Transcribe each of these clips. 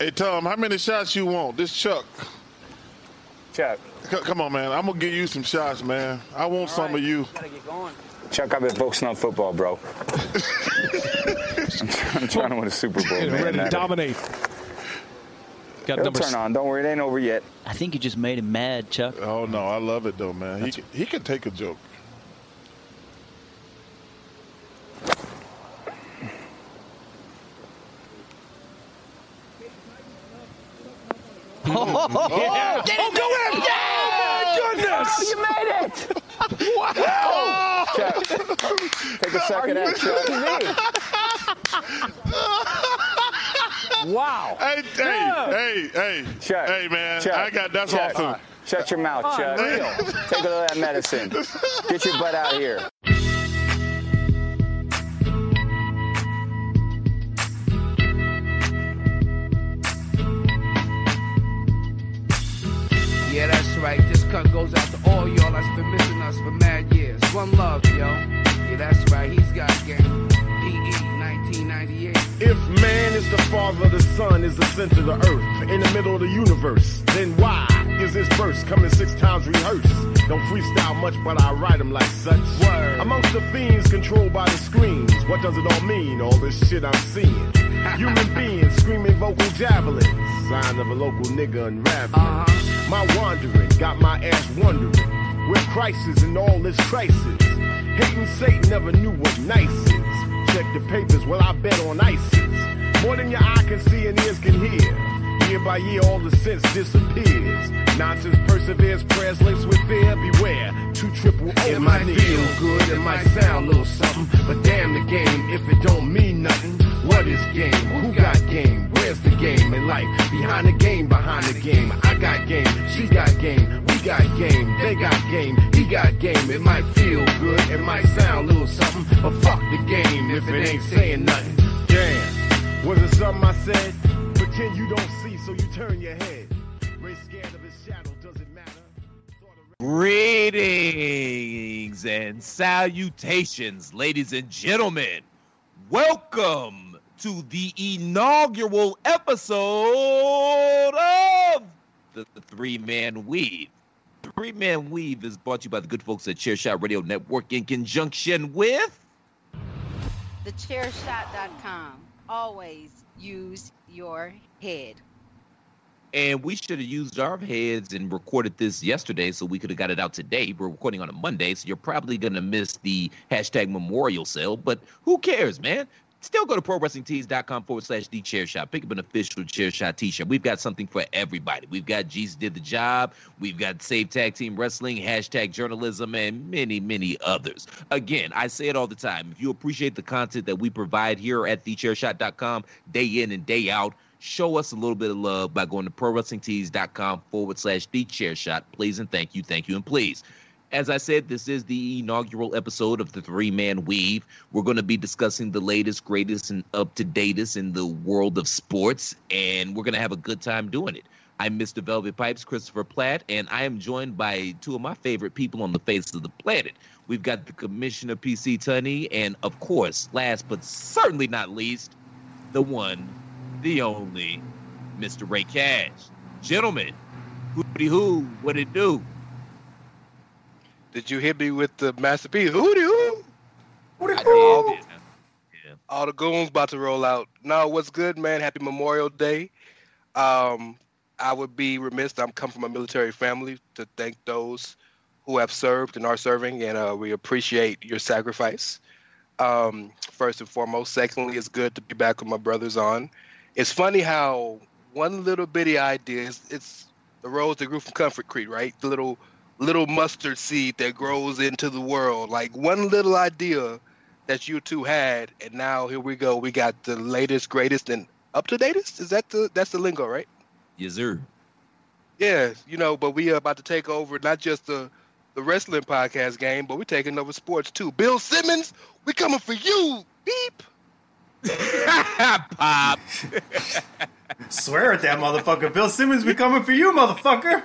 Hey Tom, how many shots you want? This Chuck. Chuck. C- come on, man. I'm gonna give you some shots, man. I want All some right. of you. Chuck, I've been focusing on football, bro. I'm, I'm, trying to win a Super Bowl, man. Ready to dominate. Got It'll turn on. Don't worry, it ain't over yet. I think you just made him mad, Chuck. Oh no, I love it though, man. He can, he can take a joke. Oh, yeah. Get oh, go in! Yeah! Oh, my goodness! Oh, you made it! wow! Chuck, take a second at Chuck. wow! Hey, hey, hey, hey, Chuck, hey, man! Chuck, I got that's Chuck, awesome. Shut your mouth, oh, Chuck. Take a little of that medicine. Get your butt out here. Yeah, that's right. This cut goes out to all y'all that's been missing us for mad years. One love, yo. Yeah, that's right. He's got game. PE 1998. If man is the father, the sun is the center of the earth, in the middle of the universe, then why is this verse coming six times rehearsed? Don't freestyle much, but I write them like such. Word. Amongst the fiends controlled by the screens, what does it all mean? All this shit I'm seeing. Human beings screaming vocal javelins, sign of a local nigga unraveling. Uh-huh. My wandering got my ass wondering where crisis and all this crisis. Hating Satan never knew what nice is. Check the papers, well I bet on ISIS. More than your eye can see and ears can hear. Year by year, all the sense disappears. Nonsense perseveres, prayers links with fear. Beware, two triple O. It might feel good, it might sound a little something, but damn the game if it don't mean nothing. What is game? Who got game? Where's the game in life? Behind the game, behind the game. I got game, she got game, we got game, they got game, he got game. It might feel good, it might sound a little something, but fuck the game if it ain't saying nothing. Damn, was it something I said? Pretend you don't see, so you turn your head. Ray scared of his shadow, does it matter? Greetings and salutations, ladies and gentlemen. Welcome to the inaugural episode of the, the Three Man Weave. Three Man Weave is brought to you by the good folks at Chairshot Radio Network in conjunction with TheChairShot.com. Always use your head. And we should have used our heads and recorded this yesterday so we could have got it out today. We're recording on a Monday, so you're probably going to miss the hashtag memorial sale, but who cares, man? Still go to prowrestlingtees.com forward slash the chair shot. Pick up an official chair shot t shirt. We've got something for everybody. We've got Jesus Did the Job. We've got Save Tag Team Wrestling, hashtag journalism, and many, many others. Again, I say it all the time. If you appreciate the content that we provide here at thechairshot.com day in and day out, show us a little bit of love by going to prowrestlingtees.com forward slash the chair shot. Please and thank you, thank you, and please. As I said, this is the inaugural episode of the Three Man Weave. We're going to be discussing the latest, greatest, and up to datest in the world of sports, and we're going to have a good time doing it. I'm Mr. Velvet Pipes, Christopher Platt, and I am joined by two of my favorite people on the face of the planet. We've got the Commissioner PC Tunney, and of course, last but certainly not least, the one, the only, Mr. Ray Cash. Gentlemen, hooty hoo, what it do? Did you hit me with the Master P? Hooty hoo! I. All the goons about to roll out. No, what's good, man? Happy Memorial Day. Um, I would be remiss. I'm come from a military family to thank those who have served and are serving, and uh, we appreciate your sacrifice. Um, first and foremost. Secondly, it's good to be back with my brothers on. It's funny how one little bitty idea is it's the rose that grew from Comfort Creek, right? The little little mustard seed that grows into the world. Like one little idea that you two had, and now here we go. We got the latest, greatest, and up to datest. Is that the that's the lingo, right? Yes, sir. Yeah, you know, but we are about to take over not just the the wrestling podcast game, but we're taking over sports too. Bill Simmons, we coming for you. Beep. Pop. Swear at that motherfucker. Bill Simmons we coming for you, motherfucker.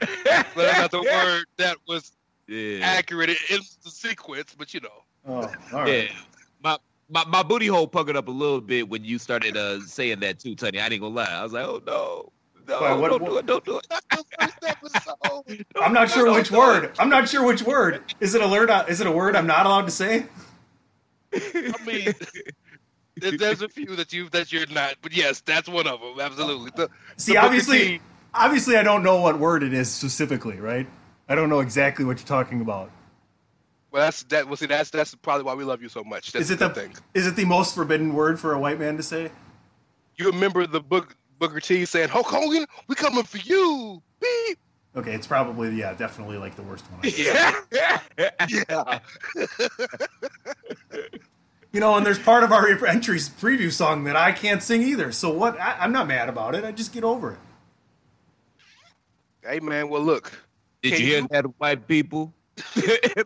But that's not the word that was Yeah. accurate in the sequence, but you know. Oh, all Yeah. My, my my booty hole puckered up a little bit when you started uh, saying that too, Tony. I ain't gonna lie. I was like, oh no. No, Wait, what- don't what- do it, don't do it. I'm not sure which word. I'm not sure which word. Is it a word? Is it a word I'm not allowed to say? I mean, there's a few that you that you're not, but yes, that's one of them. Absolutely. The- See, the obviously, T- obviously, I don't know what word it is specifically, right? I don't know exactly what you're talking about. Well, that's that. Well, see, that's that's probably why we love you so much. That's Is it the thing. is it the most forbidden word for a white man to say? You remember the book Booker T saying, "Hulk Hogan, we coming for you." Beep. Okay, it's probably yeah, definitely like the worst one. Yeah. yeah. You know, and there's part of our entry preview song that I can't sing either. So what? I, I'm not mad about it. I just get over it. Hey man, well look, Did you hear you- that, white people?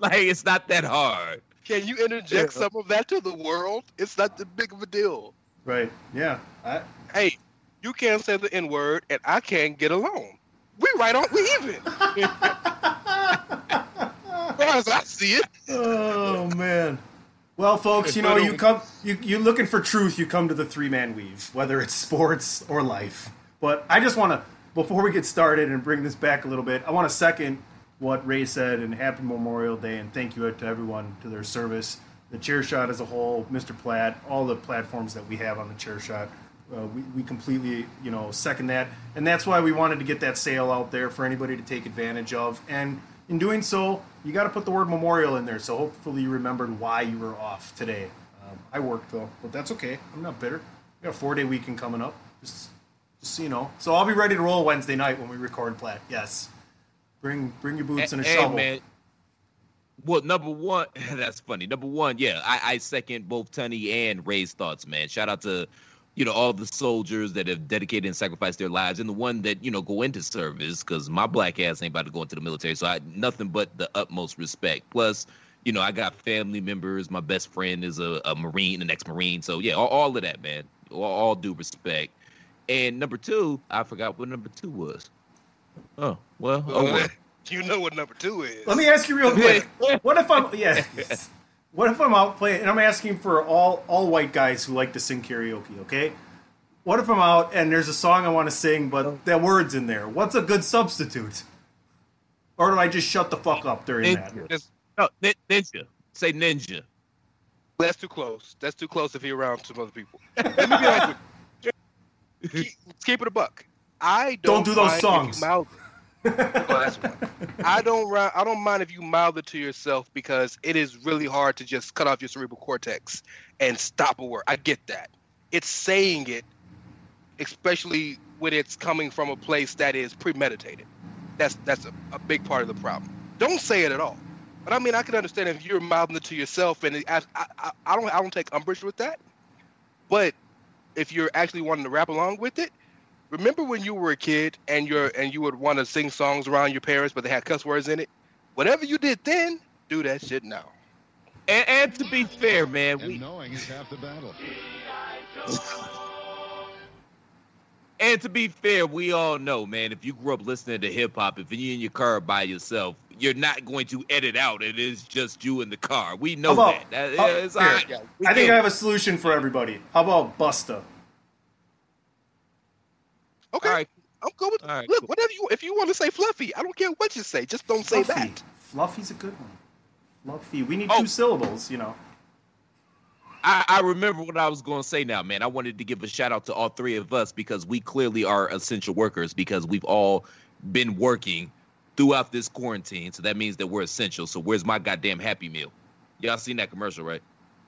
like it's not that hard. can you interject some of that to the world? It's not that big of a deal. Right? Yeah. I, Hey, you can't say the N word, and I can't get along. We right on. We even. as far as I see it. oh man. Well, folks, you know, you come you you're looking for truth, you come to the three man weave, whether it's sports or life. But I just want to before we get started and bring this back a little bit, I want to second what Ray said and happy Memorial Day and thank you to everyone to their service, the chair shot as a whole, Mr. Platt, all the platforms that we have on the chair shot. Uh, we, we completely, you know, second that, and that's why we wanted to get that sale out there for anybody to take advantage of. And in doing so, you got to put the word memorial in there. So hopefully you remembered why you were off today. Um, I worked though, but that's okay. I'm not bitter. We got a four day weekend coming up. Just, just so you know. So I'll be ready to roll Wednesday night when we record Platt. Yes. Bring bring your boots and a Hey, shovel. man. Well, number one, that's funny. Number one, yeah, I, I second both Tunney and Ray's thoughts, man. Shout out to, you know, all the soldiers that have dedicated and sacrificed their lives, and the one that you know go into service, because my black ass ain't about to go into the military, so I nothing but the utmost respect. Plus, you know, I got family members. My best friend is a, a Marine, an ex-Marine, so yeah, all, all of that, man. All, all due respect. And number two, I forgot what number two was. Oh well, oh well. You know what number two is. Let me ask you real quick. What if I'm yeah? What if I'm out playing and I'm asking for all all white guys who like to sing karaoke? Okay. What if I'm out and there's a song I want to sing, but the words in there? What's a good substitute? Or do I just shut the fuck up during that? No, ninja. Say ninja. That's too close. That's too close if you're around some other people. Let me be honest with you. Keep, keep it a buck. I don't, Don't do those mind if songs. You mouth it. Well, that's one. I don't. I don't mind if you mouth it to yourself because it is really hard to just cut off your cerebral cortex and stop a word. I get that. It's saying it, especially when it's coming from a place that is premeditated. That's that's a, a big part of the problem. Don't say it at all. But I mean, I can understand if you're mouthing it to yourself, and it, I, I, I- I don't, I don't take umbrage with that. But if you're actually wanting to rap along with it, remember when you were a kid and you're and you would want to sing songs around your parents, but they had cuss words in it. Whatever you did then, do that shit now. And, and to be fair, man, we knowing is half the battle. And to be fair, we all know, man, if you grew up listening to hip hop, if you're in your car by yourself, you're not going to edit out. It is just you in the car. We know about- that. that how- it's here, all right. We I think get I have a solution for everybody. How about Busta? Okay. I'm good with All right, look, cool. whatever you if you want to say fluffy, I don't care what you say. Just don't say Fluffy. that. Fluffy's a good one. Fluffy. We need Oh. two syllables, you know. I, I remember what I was going to say now, man. I wanted to give a shout out to all three of us because we clearly are essential workers because we've all been working throughout this quarantine. So that means that we're essential. So where's my goddamn Happy Meal? Y'all seen that commercial, right?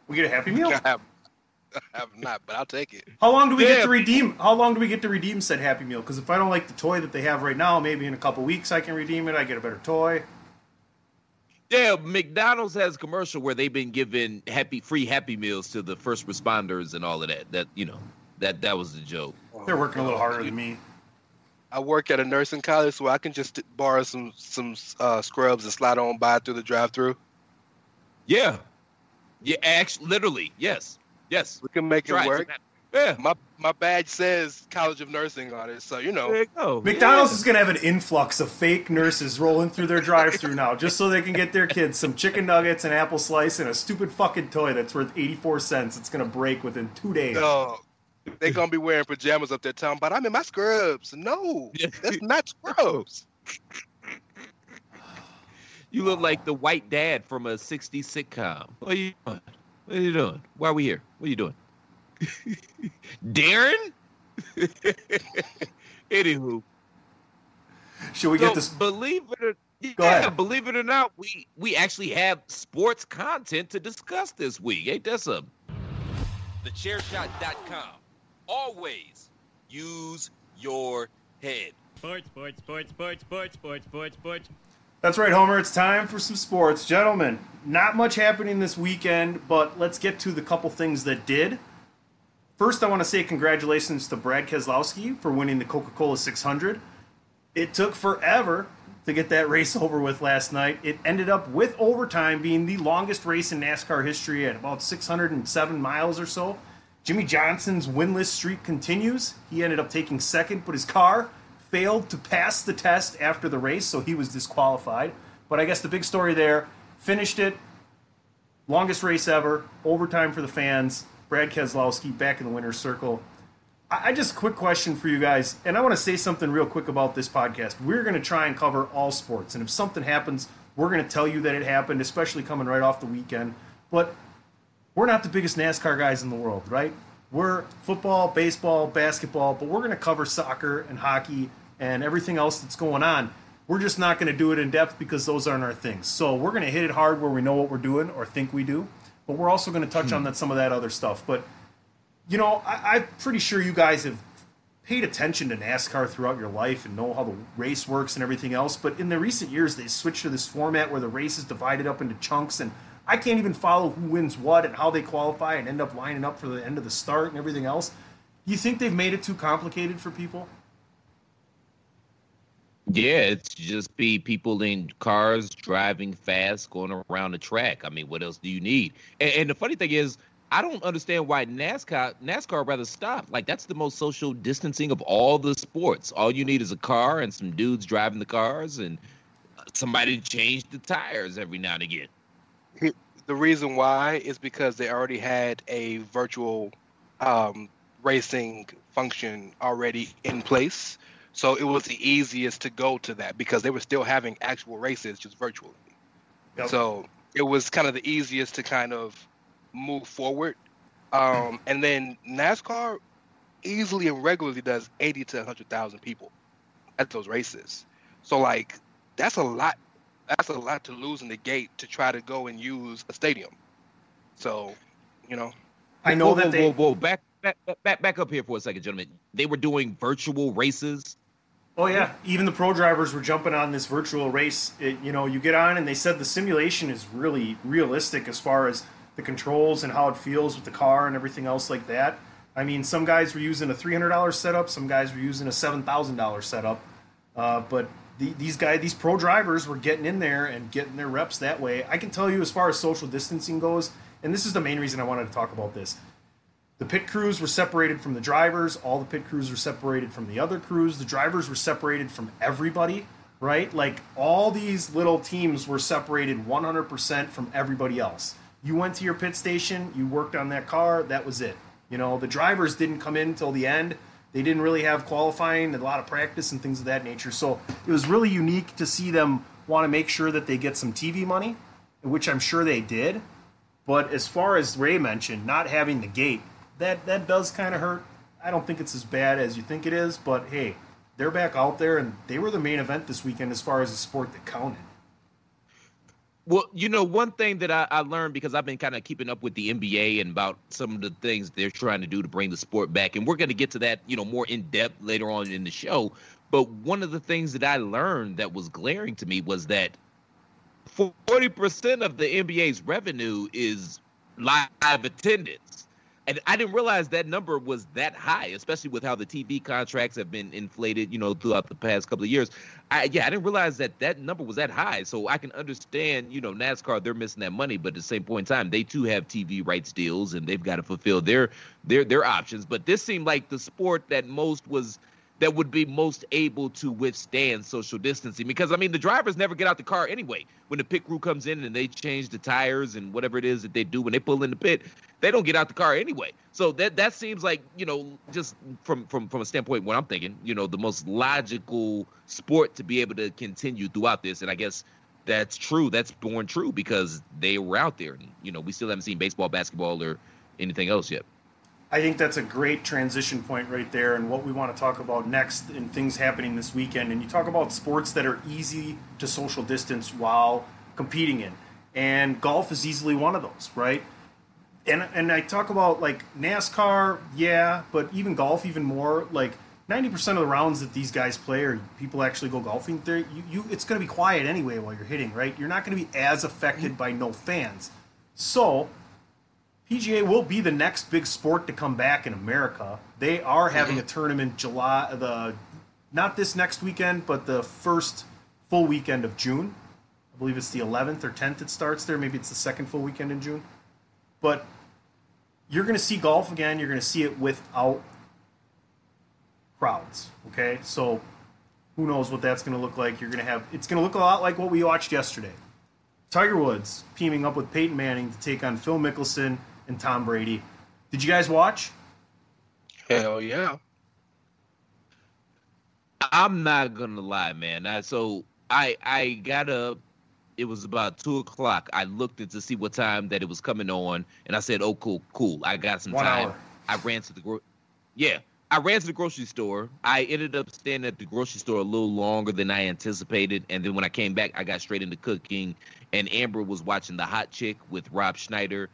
We get a Happy Meal. I have, I have not, but I'll take it. How long do we get to redeem? How long do we get to redeem said Happy Meal? Because if I don't like the toy that they have right now, maybe in a couple weeks I can redeem it. I get a better toy. Yeah, McDonald's has a commercial where they've been giving happy free Happy Meals to the first responders and all of that. That you know, that that was the joke. They're working a little harder than me. I work at a nursing college, so I can just borrow some some uh, scrubs and slide on by through the drive-through. Yeah, yeah, actually, literally, yes, yes. We can make Try it work. Yeah, My my badge says College of Nursing on it, so you know. there you go. McDonald's is going to have an influx of fake nurses rolling through their drive-through now, just so they can get their kids some chicken nuggets, an apple slice, and a stupid fucking toy that's worth eighty-four cents. It's going to break within two days. No, they're gonna be wearing pajamas up there talking But I'm in my scrubs. No, that's not scrubs. You look like the white dad from a 60s sitcom. What are you doing? What are you doing? Why are we here? What are you doing? Darren? Anywho. Should we so get this? Believe it or Go yeah, believe it or not, we we actually have sports content to discuss this week. Ain't that something? TheChairShot.com. Always use your head. Sports, sports, sports, sports, sports, sports, sports, sports. That's right, Homer. It's time for some sports. Gentlemen, not much happening this weekend, but let's get to the couple things that did. First, I want to say congratulations to Brad Keselowski for winning the Coca Cola 600. It took forever to get that race over with last night. It ended up with overtime being the longest race in NASCAR history at about 607 miles or so. Jimmie Johnson's winless streak continues. He ended up taking second, but his car failed to pass the test after the race, so he was disqualified. But I guess the big story there finished it. Longest race ever, overtime for the fans. Brad Keselowski back in the winner's circle. I I just quick question for you guys, and I want to say something real quick about this podcast. We're going to try and cover all sports, and if something happens, we're going to tell you that it happened, especially coming right off the weekend. But we're not the biggest NASCAR guys in the world, right? We're football, baseball, basketball, but we're going to cover soccer and hockey and everything else that's going on. We're just not going to do it in depth because those aren't our things. So we're going to hit it hard where we know what we're doing or think we do, but we're also going to touch on hmm. that some of that other stuff. But you know, I, I'm pretty sure you guys have paid attention to NASCAR throughout your life and know how the race works and everything else. But in the recent years, they switched to this format where the race is divided up into chunks, and I can't even follow who wins what and how they qualify and end up lining up for the end of the start and everything else. You think they've made it too complicated for people? Yeah, it's just be people in cars driving fast, going around the track. I mean, what else do you need? And, and the funny thing is, I don't understand why NASCAR NASCAR rather stop. Like that's the most social distancing of all the sports. All you need is a car and some dudes driving the cars and somebody change the tires every now and again. The reason why is because they already had a virtual um, racing function already in place. So it was the easiest to go to that because they were still having actual races just virtually. Yep. So it was kind of the easiest to kind of move forward. Um, and then NASCAR easily and regularly does 80 to 100,000 people at those races. So like that's a lot. That's a lot to lose in the gate to try to go and use a stadium. So, you know, I know whoa, that whoa, they. whoa, whoa, back, back, back, back up here for a second, gentlemen. They were doing virtual races. Oh yeah, even the pro drivers were jumping on this virtual race. It, you know, you get on and they said the simulation is really realistic as far as the controls and how it feels with the car and everything else like that. I mean, some guys were using a three hundred dollars setup, some guys were using a seven thousand dollars setup, uh, but the, these guys, these pro drivers, were getting in there and getting their reps that way. I can tell you, as far as social distancing goes, and this is the main reason I wanted to talk about this. The pit crews were separated from the drivers. All the pit crews were separated from the other crews. The drivers were separated from everybody, right? Like all these little teams were separated 100% from everybody else. You went to your pit station, you worked on that car, that was it. You know, the drivers didn't come in until the end. They didn't really have qualifying, and a lot of practice and things of that nature. So it was really unique to see them want to make sure that they get some TV money, which I'm sure they did. But as far as Ray mentioned, not having the gate, that that does kind of hurt. I don't think it's as bad as you think it is, but hey, they're back out there and they were the main event this weekend as far as the sport that counted. Well, you know, one thing that I, I learned because I've been kind of keeping up with the NBA and about some of the things they're trying to do to bring the sport back, and we're going to get to that, you know, more in depth later on in the show. But one of the things that I learned that was glaring to me was that 40% of the NBA's revenue is live attendance. And I didn't realize that number was that high, especially with how the TV contracts have been inflated, you know, throughout the past couple of years. I, yeah, I didn't realize that that number was that high. So I can understand, you know, NASCAR they're missing that money, but at the same point in time, they too have TV rights deals and they've got to fulfill their their their options. But this seemed like the sport that most was that would be most able to withstand social distancing because I mean the drivers never get out the car anyway. When the pit crew comes in and they change the tires and whatever it is that they do when they pull in the pit, they don't get out the car anyway. So that that seems like you know just from from from a standpoint what I'm thinking, you know, the most logical sport to be able to continue throughout this, and I guess that's true. That's born true because they were out there. And, you know, we still haven't seen baseball, basketball, or anything else yet. I think that's a great transition point right there, and what we want to talk about next in things happening this weekend. And you talk about sports that are easy to social distance while competing in, and golf is easily one of those, right? And and I talk about like NASCAR, yeah, but even golf, even more. Like ninety percent of the rounds that these guys play, or people actually go golfing, there you, you it's going to be quiet anyway while you're hitting, right? You're not going to be as affected by no fans, so PGA will be the next big sport to come back in America. They are having a mm-hmm. tournament July the not this next weekend, but the first full weekend of June. I believe it's the 11th or 10th it starts there. Maybe it's the second full weekend in June. But you're going to see golf again. You're going to see it without crowds. Okay, so who knows what that's going to look like? You're going to have it's going to look a lot like what we watched yesterday. Tiger Woods teaming up with Peyton Manning to take on Phil Mickelson and Tom Brady. Did you guys watch? Hell yeah. I'm not gonna lie, man. I, so I I got up. It was about two o'clock. I looked in to see what time that it was coming on, and I said, "Oh, cool, cool. I got some One time." hour. I ran to the gro- yeah. I ran to the grocery store. I ended up staying at the grocery store a little longer than I anticipated, and then when I came back, I got straight into cooking. And Amber was watching The Hot Chick with Rob Schneider,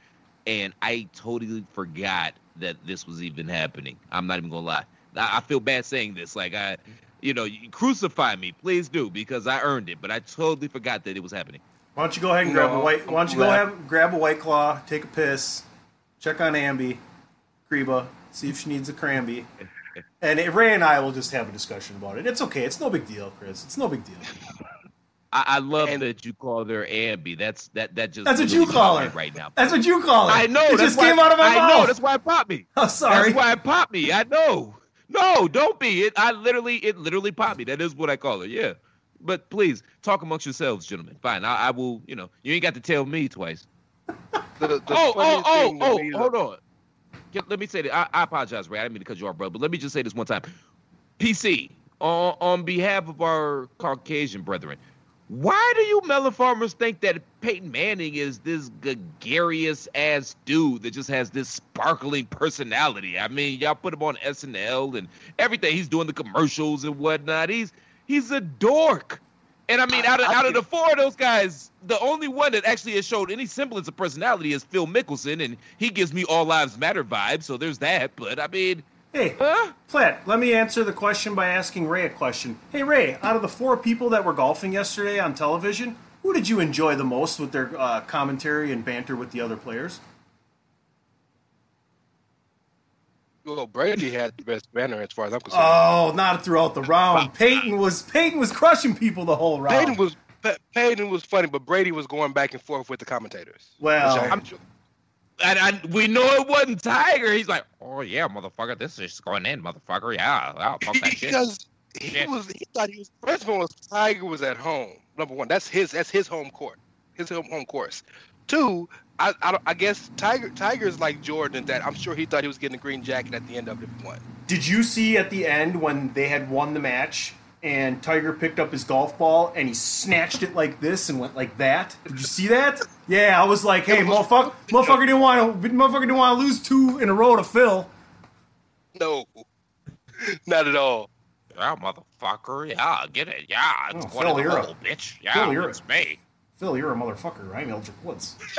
and I totally forgot that this was even happening. I'm not even gonna lie. I, I feel bad saying this. Like I, you know, you crucify me, please do, because I earned it. But I totally forgot that it was happening. Why don't you go ahead and No, grab a white? Why don't you go I'm have grab a white claw, take a piss, check on Amby, Kreba, see if she needs a cranby, and Ray and I will just have a discussion about it. It's okay. It's no big deal, Chris. It's no big deal. I, I love that you call her Ambi. That's that that just That's what you call got her right now. That's what you call it. I know. It just why- came out of my I mouth. know. That's why it popped me. Oh, sorry. That's why it popped me. I know. No, don't be. It. I literally, it literally popped me. That is what I call her. Yeah. But please talk amongst yourselves, gentlemen. Fine. I, I will. You know, you ain't got to tell me twice. The, the oh, oh, funniest oh, oh, hold on. Get- let me say that. I, I apologize, Ray. I didn't mean to cut you off, bro. But let me just say this one time. PC, on, on behalf of our Caucasian brethren, why do you melon farmers think that Peyton Manning is this gregarious ass dude that just has this sparkling personality? I mean, y'all put him on SNL and everything. He's doing the commercials and whatnot. He's he's a dork. And I mean, out of out of the four of those guys, the only one that actually has showed any semblance of personality is Phil Mickelson, and he gives me all lives matter vibes. So there's that. But I mean, Hey, Platt, let me answer the question by asking Ray a question. Hey, Ray, out of the four people that were golfing yesterday on television, who did you enjoy the most with their uh, commentary and banter with the other players? Well, Brady had the best banner as far as I'm concerned. Oh, not throughout the round. Peyton was Peyton was crushing people the whole round. Peyton was Peyton was funny, but Brady was going back and forth with the commentators. Well- I I'm- enjoy- and I, we know it wasn't Tiger. He's like, oh yeah, motherfucker, this is going in, motherfucker. Yeah, I'll fuck that shit. because he was he thought he was first of all Tiger was at home. Number one, that's his that's his home court, his home home course. Two, I I, I guess Tiger Tiger's like Jordan that I'm sure he thought he was getting a green jacket at the end of it one. Did you see at the end when they had won the match and Tiger picked up his golf ball and he snatched it like this and went like that? Did you see that? Yeah, I was like, hey, motherfucker, motherfucker didn't want to, motherfucker didn't want to lose two in a row to Phil. No, not at all. Yeah, motherfucker. Yeah, get it. Yeah, oh, it's Oh, Phil, you're a- bitch. Yeah, Phil, you're a- me. Phil, you're a motherfucker. I'm Eldrick Woods.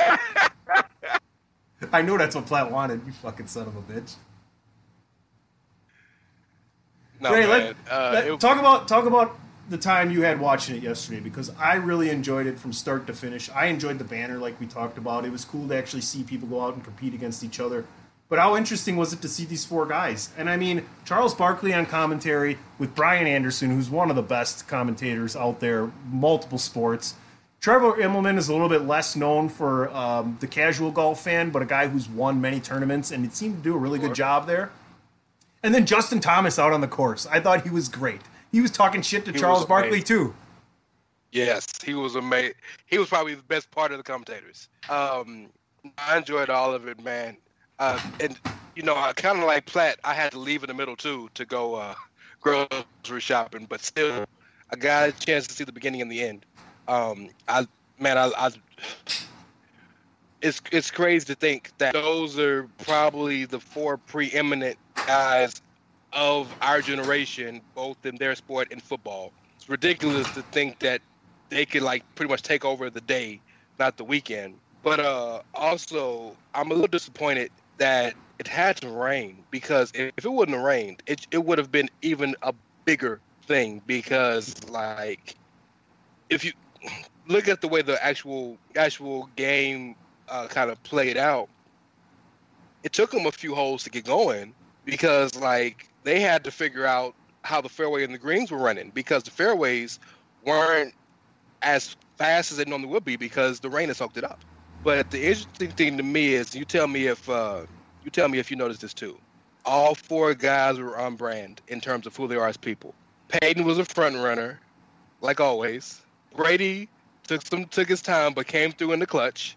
I know that's what Platt wanted. You fucking son of a bitch. No, Ray, let- uh, let- it- talk about talk about the time you had watching it yesterday because I really enjoyed it from start to finish. I enjoyed the banner like we talked about. It was cool to actually see people go out and compete against each other. But how interesting was it to see these four guys? And I mean, Charles Barkley on commentary with Brian Anderson, who's one of the best commentators out there, multiple sports. Trevor Immelman is a little bit less known for um, the casual golf fan, but a guy who's won many tournaments, and it seemed to do a really good job there. And then Justin Thomas out on the course. I thought he was great. He was talking shit to He Charles Barkley too. Yes, he was amazing. He was probably the best part of the commentators. Um, I enjoyed all of it, man. Uh, and you know, I kind of like Platt. I had to leave in the middle too to go uh, grocery shopping, but still, I got a chance to see the beginning and the end. Um, I man, I, I it's it's crazy to think that those are probably the four preeminent guys of our generation, both in their sport and football. It's ridiculous to think that they could like pretty much take over the day, not the weekend. But uh, also, I'm a little disappointed that it had to rain because if, it wouldn't have rained, it it would have been even a bigger thing because like if you look at the way the actual actual game uh, kind of played out, it took them a few holes to get going because like they had to figure out how the fairway and the greens were running because the fairways weren't as fast as they normally would be because the rain had soaked it up. But the interesting thing to me is you tell me if uh, you tell me if you noticed this too. All four guys were on brand in terms of who they are as people. Peyton was a front runner, like always. Brady took some took his time but came through in the clutch.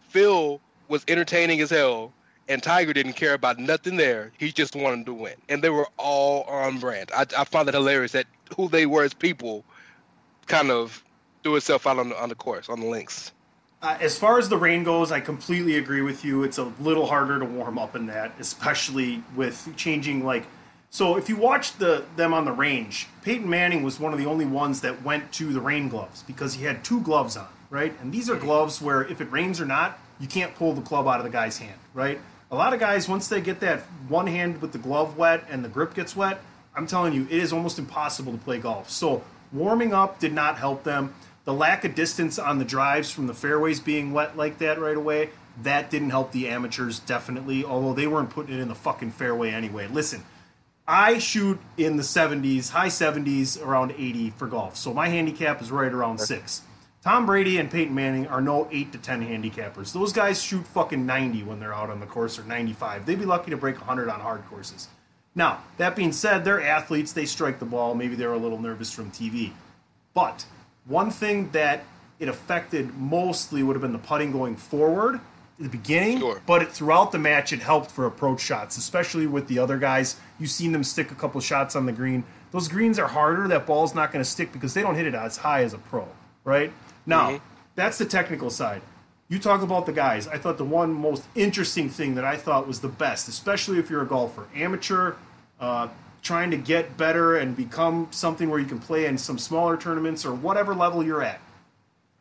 Phil was entertaining as hell, and Tiger didn't care about nothing there. He just wanted to win, and they were all on brand. I, I found it hilarious that who they were as people kind of threw itself out on the on the course on the links. Uh, as far as the rain goes, I completely agree with you. It's a little harder to warm up in that, especially with changing like. So if you watch the them on the range, Peyton Manning was one of the only ones that went to the rain gloves because he had two gloves on, right? And these are gloves where if it rains or not, you can't pull the club out of the guy's hand, right? A lot of guys once they get that one hand with the glove wet and the grip gets wet, I'm telling you, it is almost impossible to play golf. So warming up did not help them. The lack of distance on the drives from the fairways being wet like that right away, that didn't help the amateurs definitely, although they weren't putting it in the fucking fairway anyway. Listen, I shoot in the 70s, high 70s, around 80 for golf. So my handicap is right around 6. Tom Brady and Peyton Manning are no 8 to 10 handicappers. Those guys shoot fucking 90 when they're out on the course or 95. They'd be lucky to break 100 on hard courses. Now, that being said, they're athletes, they strike the ball, maybe they're a little nervous from TV. But one thing that it affected mostly would have been the putting going forward at the beginning, sure. but it, throughout the match it helped for approach shots, especially with the other guys. You've seen them stick a couple shots on the green. Those greens are harder. That ball's not going to stick because they don't hit it as high as a pro, right? Now, that's the technical side. You talk about the guys. I thought the one most interesting thing that I thought was the best, especially if you're a golfer, amateur, uh, trying to get better and become something where you can play in some smaller tournaments or whatever level you're at.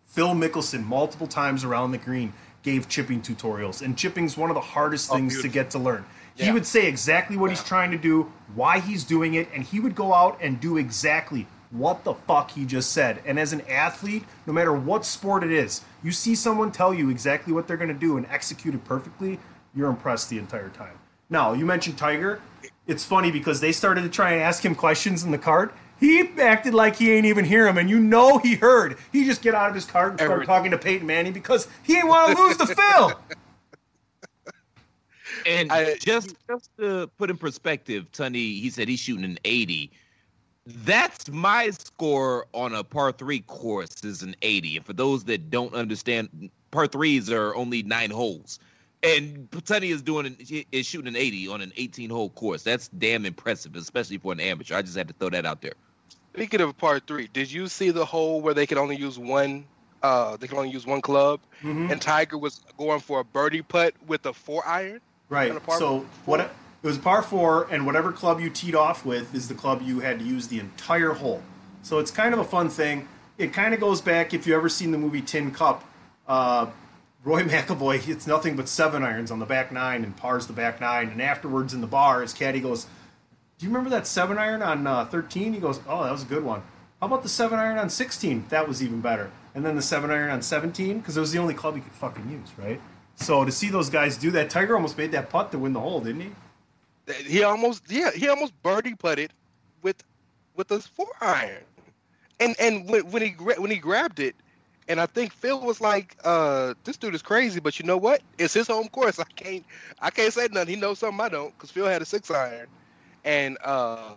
Phil Mickelson, multiple times around the green, gave chipping tutorials, and chipping's one of the hardest things to get to learn. He would say exactly what he's trying to do, why he's doing it, and he would go out and do exactly what the fuck he just said. And as an athlete, no matter what sport it is, you see someone tell you exactly what they're going to do and execute it perfectly, you're impressed the entire time. Now, you mentioned Tiger. It's funny because they started to try and ask him questions in the cart. He acted like he ain't even hear him, and you know he heard. He just get out of his cart and start Every- talking to Peyton Manning because he ain't want to lose to Phil. And I, just just to put in perspective, Tunney, he said he's shooting an 80. That's my score on a par three course is an 80. And for those that don't understand, par threes are only nine holes. And Tunney is doing an, is shooting an 80 on an 18 hole course. That's damn impressive, especially for an amateur. I just had to throw that out there. Speaking of par three, did you see the hole where they could only use one? Uh, they could only use one club, Mhm. and Tiger was going for a birdie putt with a four iron. Right. On a par So what it was par four, and whatever club you teed off with is the club you had to use the entire hole. So it's kind of a fun thing. It kind of goes back if you ever seen the movie Tin Cup. Uh, Roy McAvoy hits nothing but seven irons on the back nine and pars the back nine, and afterwards in the bar, his caddy goes, "Do you remember that seven iron on uh, 13?" He goes, "Oh, that was a good one." How about the seven iron on 16? That was even better. And then the seven iron on 17 because it was the only club he could fucking use, right? So to see those guys do that, Tiger almost made that putt to win the hole, didn't he? He almost, yeah, he almost birdie putted with with a four iron, and and when, when he when he grabbed it, and I think Phil was like, uh, "This dude is crazy," but you know what? It's his home course. I can't I can't say nothing. He knows something I don't because Phil had a six iron, and uh,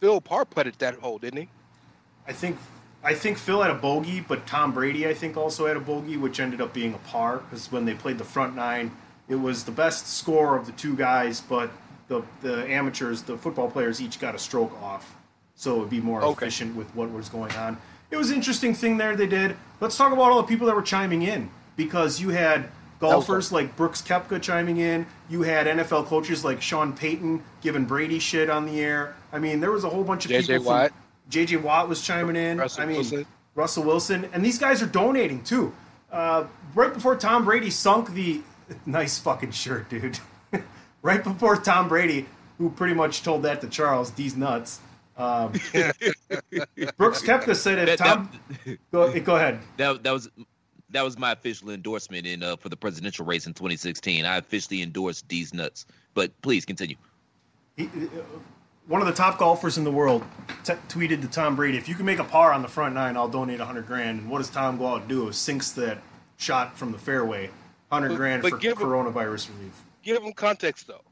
Phil par putted that hole, didn't he? I think I think Phil had a bogey, but Tom Brady I think also had a bogey, which ended up being a par because when they played the front nine, it was the best score of the two guys, but the the amateurs, the football players, each got a stroke off, so it would be more Okay. efficient with what was going on. It was an interesting thing there they did. Let's talk about all the people that were chiming in because you had golfers like Brooks Koepka chiming in. You had NFL coaches like Sean Payton giving Brady shit on the air. I mean, there was a whole bunch of J.J. people. from- Watt. J.J. Watt was chiming in. Russell I mean, Wilson. Russell Wilson, and these guys are donating too. Uh, right before Tom Brady sunk the nice fucking shirt, dude. Right before Tom Brady, who pretty much told that to Charles, "These nuts." Um, Brooks Koepka said if That- Tom, go, go ahead. That that was that was my official endorsement in uh, for the presidential race in 2016. I officially endorsed these nuts. But please continue. He, uh, one of the top golfers in the world t- tweeted to Tom Brady, "If you can make a par on the front nine, I'll donate 100 grand." And what does Tom go out and do? Sinks that shot from the fairway, 100 But- grand but for give him- coronavirus relief. Give him context though.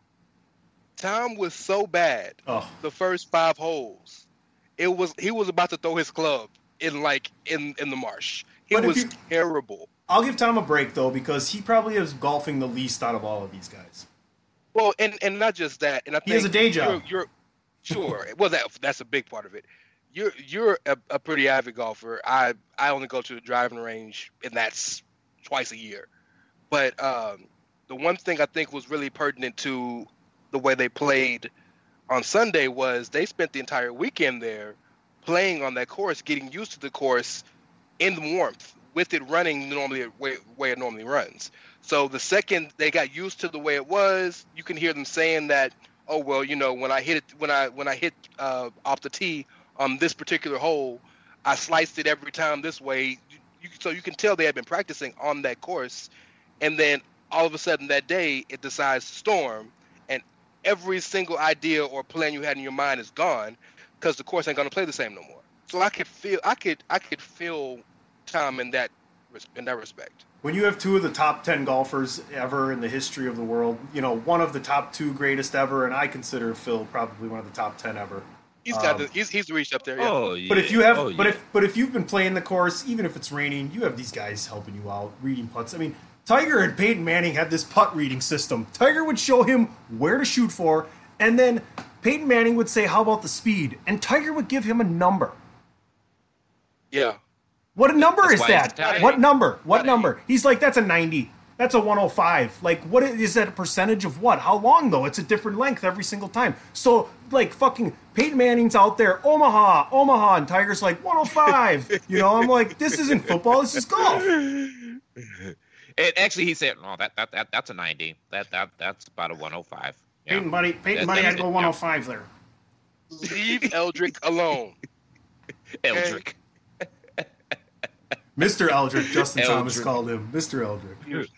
Tom was so bad Oh. the first five holes. It was he was about to throw his club in like in in the marsh. He But was you- terrible. I'll give Tom a break though because he probably is golfing the least out of all of these guys. Well, and and not just that. And I He has a day job. You're, you're sure. well, that that's a big part of it. You're you're a, a pretty avid golfer. I I only go to the driving range, and that's twice a year. But um, the one thing I think was really pertinent to the way they played on Sunday was they spent the entire weekend there playing on that course, getting used to the course in the warmth with it running normally the way, way it normally runs. So the second they got used to the way it was, you can hear them saying that, oh well, you know, when I hit it, when I when I hit uh, off the tee on this particular hole, I sliced it every time this way. You, so you can tell they had been practicing on that course, and then all of a sudden that day it decides to storm, and every single idea or plan you had in your mind is gone because the course ain't gonna play the same no more. So I could feel, I could, I could feel Tom in that in that respect. When you have two of the top 10 golfers ever in the history of the world, you know, one of the top two greatest ever, and I consider Phil probably one of the top 10 ever. He's got Um, the, he's he's reached up there. Yeah. Oh, yeah. But if you have, but if but if you've been playing the course, even if it's raining, you have these guys helping you out, reading putts. I mean, Tiger and Peyton Manning had this putt reading system. Tiger would show him where to shoot for, and then Peyton Manning would say, "How about the speed?" And Tiger would give him a number. yeah. What a number That's is that? What number? What number? He's like, that's a 90. That's a 105. Like, what is, is that a percentage of what? How long, though? It's a different length every single time. So, like, fucking Peyton Manning's out there, Omaha, Omaha, and Tiger's like, 105. you know, I'm like, this isn't football, this is golf. And actually, he said, "No, that that, that that's a 90. That that that's about a 105." Yeah. Peyton Buddy, Peyton That- Buddy had that's to go it, 105 there. Leave Eldrick alone. Eldrick. Mr. Eldrick, Justin Thomas called him. Mr. Eldrick.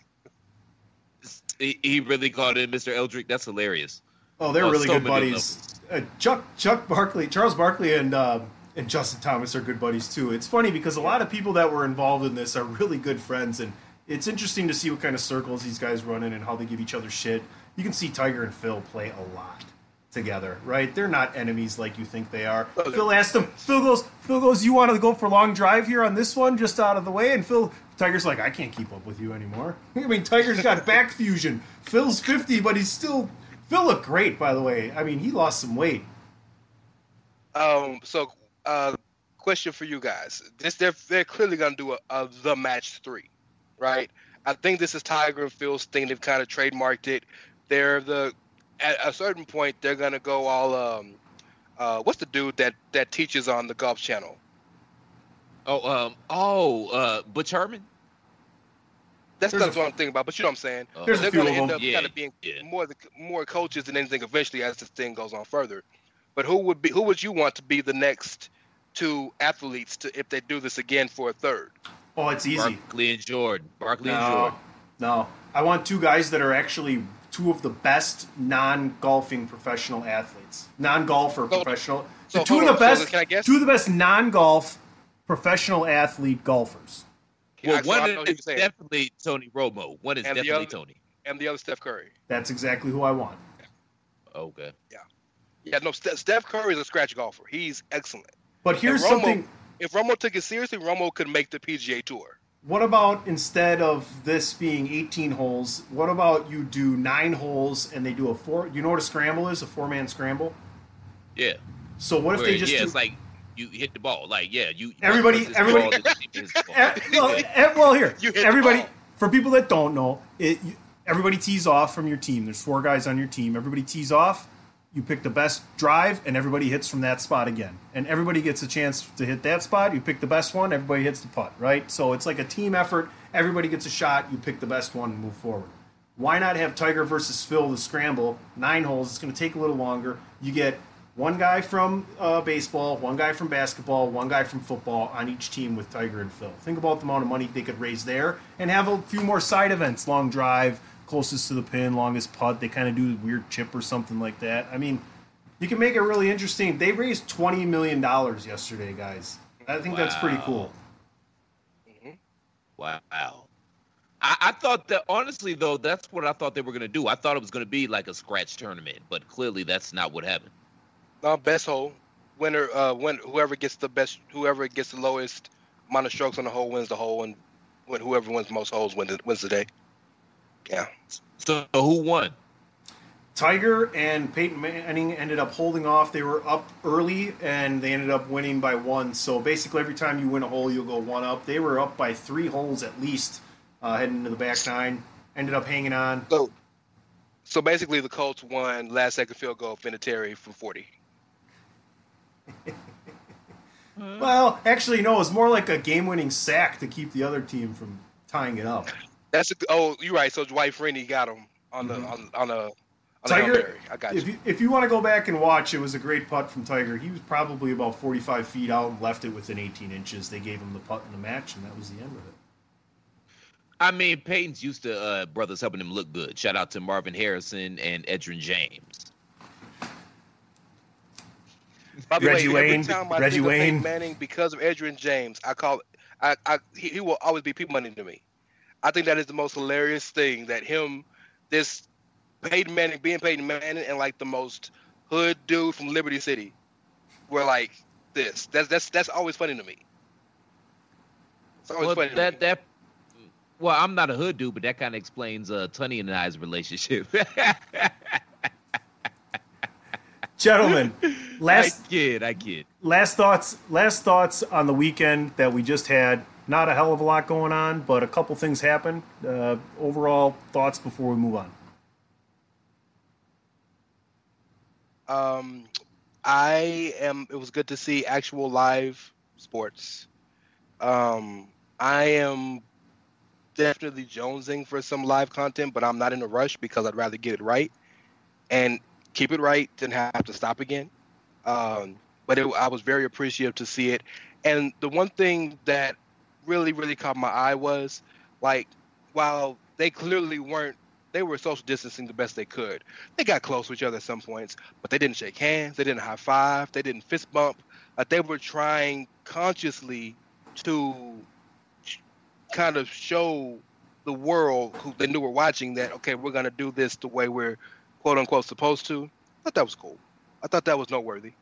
He, he really called him Mr. Eldrick. That's hilarious. Oh, they're On really so good buddies. Uh, Chuck Chuck Barkley, Charles Barkley, and uh, and Justin Thomas are good buddies too. It's funny because a lot of people that were involved in this are really good friends, and it's interesting to see what kind of circles these guys run in and how they give each other shit. you can see Tiger and Phil play a lot together, right? They're not enemies like you think they are. Phil asked him. Phil goes. Phil goes. You want to go for a long drive here on this one, just out of the way? And Phil Tiger's like, I can't keep up with you anymore. I mean, Tiger's got back fusion. Phil's fifty, but he's still. Phil looked great, by the way. I mean, he lost some weight. Um. So, uh, question for you guys: This they're they're clearly gonna do a, a the match three, right? I think this is Tiger and Phil's thing. They've kind of trademarked it. They're the at a certain point they're gonna go all um uh what's the dude that that teaches on the Golf Channel? Oh um oh uh Butch Harmon. That's There's what I'm thinking about. But you know what I'm saying? Uh, they're few gonna end up Yeah, kind of being yeah. more the, more coaches than anything eventually as this thing goes on further. But who would be who would you want to be the next two athletes to if they do this again for a third? Oh, it's easy. Barkley and Jordan. Barkley and No, Jordan. no. I want two guys that are actually two of the best non-golfing professional athletes, non-golfer So- professional. so the two of the on, so best, can I guess? two of the best non-golf professional athlete golfers. Well, I- so one know what is you're saying. definitely Tony Romo. One is And definitely other- Tony. and the other Steph Curry. That's exactly who I want. Okay. Yeah, Yeah. no, Steph, Steph Curry is a scratch golfer. He's excellent. But here's Romo- something. If Romo took it seriously, Romo could make the PGA Tour. What about instead of this being 18 holes? What about you do nine holes and they do a four? You know what a scramble is? A four-man scramble. Yeah. So what if Where, they just yeah, do? it's like you hit the ball. Like yeah, you Everybody- everybody- ball, the team hits the ball. Eh, well, eh, well, here, You hit the everybody. ball. For people that don't know, it, you, everybody tees off from your team. There's four guys on your team. Everybody tees off. You pick the best drive, and everybody hits from that spot again. And everybody gets a chance to hit that spot. You pick the best one. Everybody hits the putt, right? So it's like a team effort. Everybody gets a shot. You pick the best one and move forward. Why not have Tiger versus Phil the scramble? Nine holes. It's going to take a little longer. You get one guy from uh, baseball, one guy from basketball, one guy from football on each team with Tiger and Phil. Think about the amount of money they could raise there and have a few more side events long drive, closest to the pin, longest putt. They kind of do a weird chip or something like that. I mean, you can make it really interesting. They raised $20 million yesterday, guys. I think that's pretty cool. Wow. I, I thought that honestly though, that's what I thought they were gonna do. I thought it was gonna be like a scratch tournament, but clearly that's not what happened. No, best hole. Winner, uh, win, whoever gets the best, whoever gets the lowest amount of strokes on the hole wins the hole, and when whoever wins most holes wins, the- wins the day. Yeah. So who won? Tiger and Peyton Manning ended up holding off. They were up early and they ended up winning by one. So basically, every time you win a hole, you'll go one up. They were up by three holes at least uh, heading into the back nine. Ended up hanging on. So, so basically, the Colts won last second field goal, Vinatieri from forty. Well, actually, no, it was more like a game winning sack to keep the other team from tying it up. That's a, oh, you're right. So Dwight Freeney got him on the on on a on Tiger, I got you. if you. you, if you want to go back and watch, it was a great putt from Tiger. He was probably about 45 feet out and left it within 18 inches. They gave him the putt in the match, and that was the end of it. I mean, Peyton's used to uh, brothers helping him look good. Shout out to Marvin Harrison and Edgerrin James. By the Reggie way, Wayne, every time I Reggie think of Wayne. Manning because of Adrian James, I call. I, I he, he will always be people money to me. I think that is the most hilarious thing that him, this Peyton Manning being Peyton Manning and like the most hood dude from Liberty City, were like this. That's that's that's always funny to me. It's always Well, funny. to that me. that. Well, I'm not a hood dude, but that kind of explains uh, Tunney and I's relationship. Gentlemen, I last kid, I kid. last thoughts last thoughts on the weekend that we just had not a hell of a lot going on but a couple things happened uh, overall thoughts before we move on Um, I am. It was good to see actual live sports. Um, I am definitely jonesing for some live content, but I'm not in a rush because I'd rather get it right and keep it right than have to stop again. Um, but it, I was very appreciative to see it. And the one thing that really, really caught my eye was like, while they clearly weren't, they were social distancing the best they could. They got close to each other at some points, but they didn't shake hands, they didn't high five, they didn't fist bump. Like they were trying consciously to kind of show the world who they knew were watching that okay, we're gonna do this the way we're quote unquote supposed to. I thought that was cool. I thought that was noteworthy.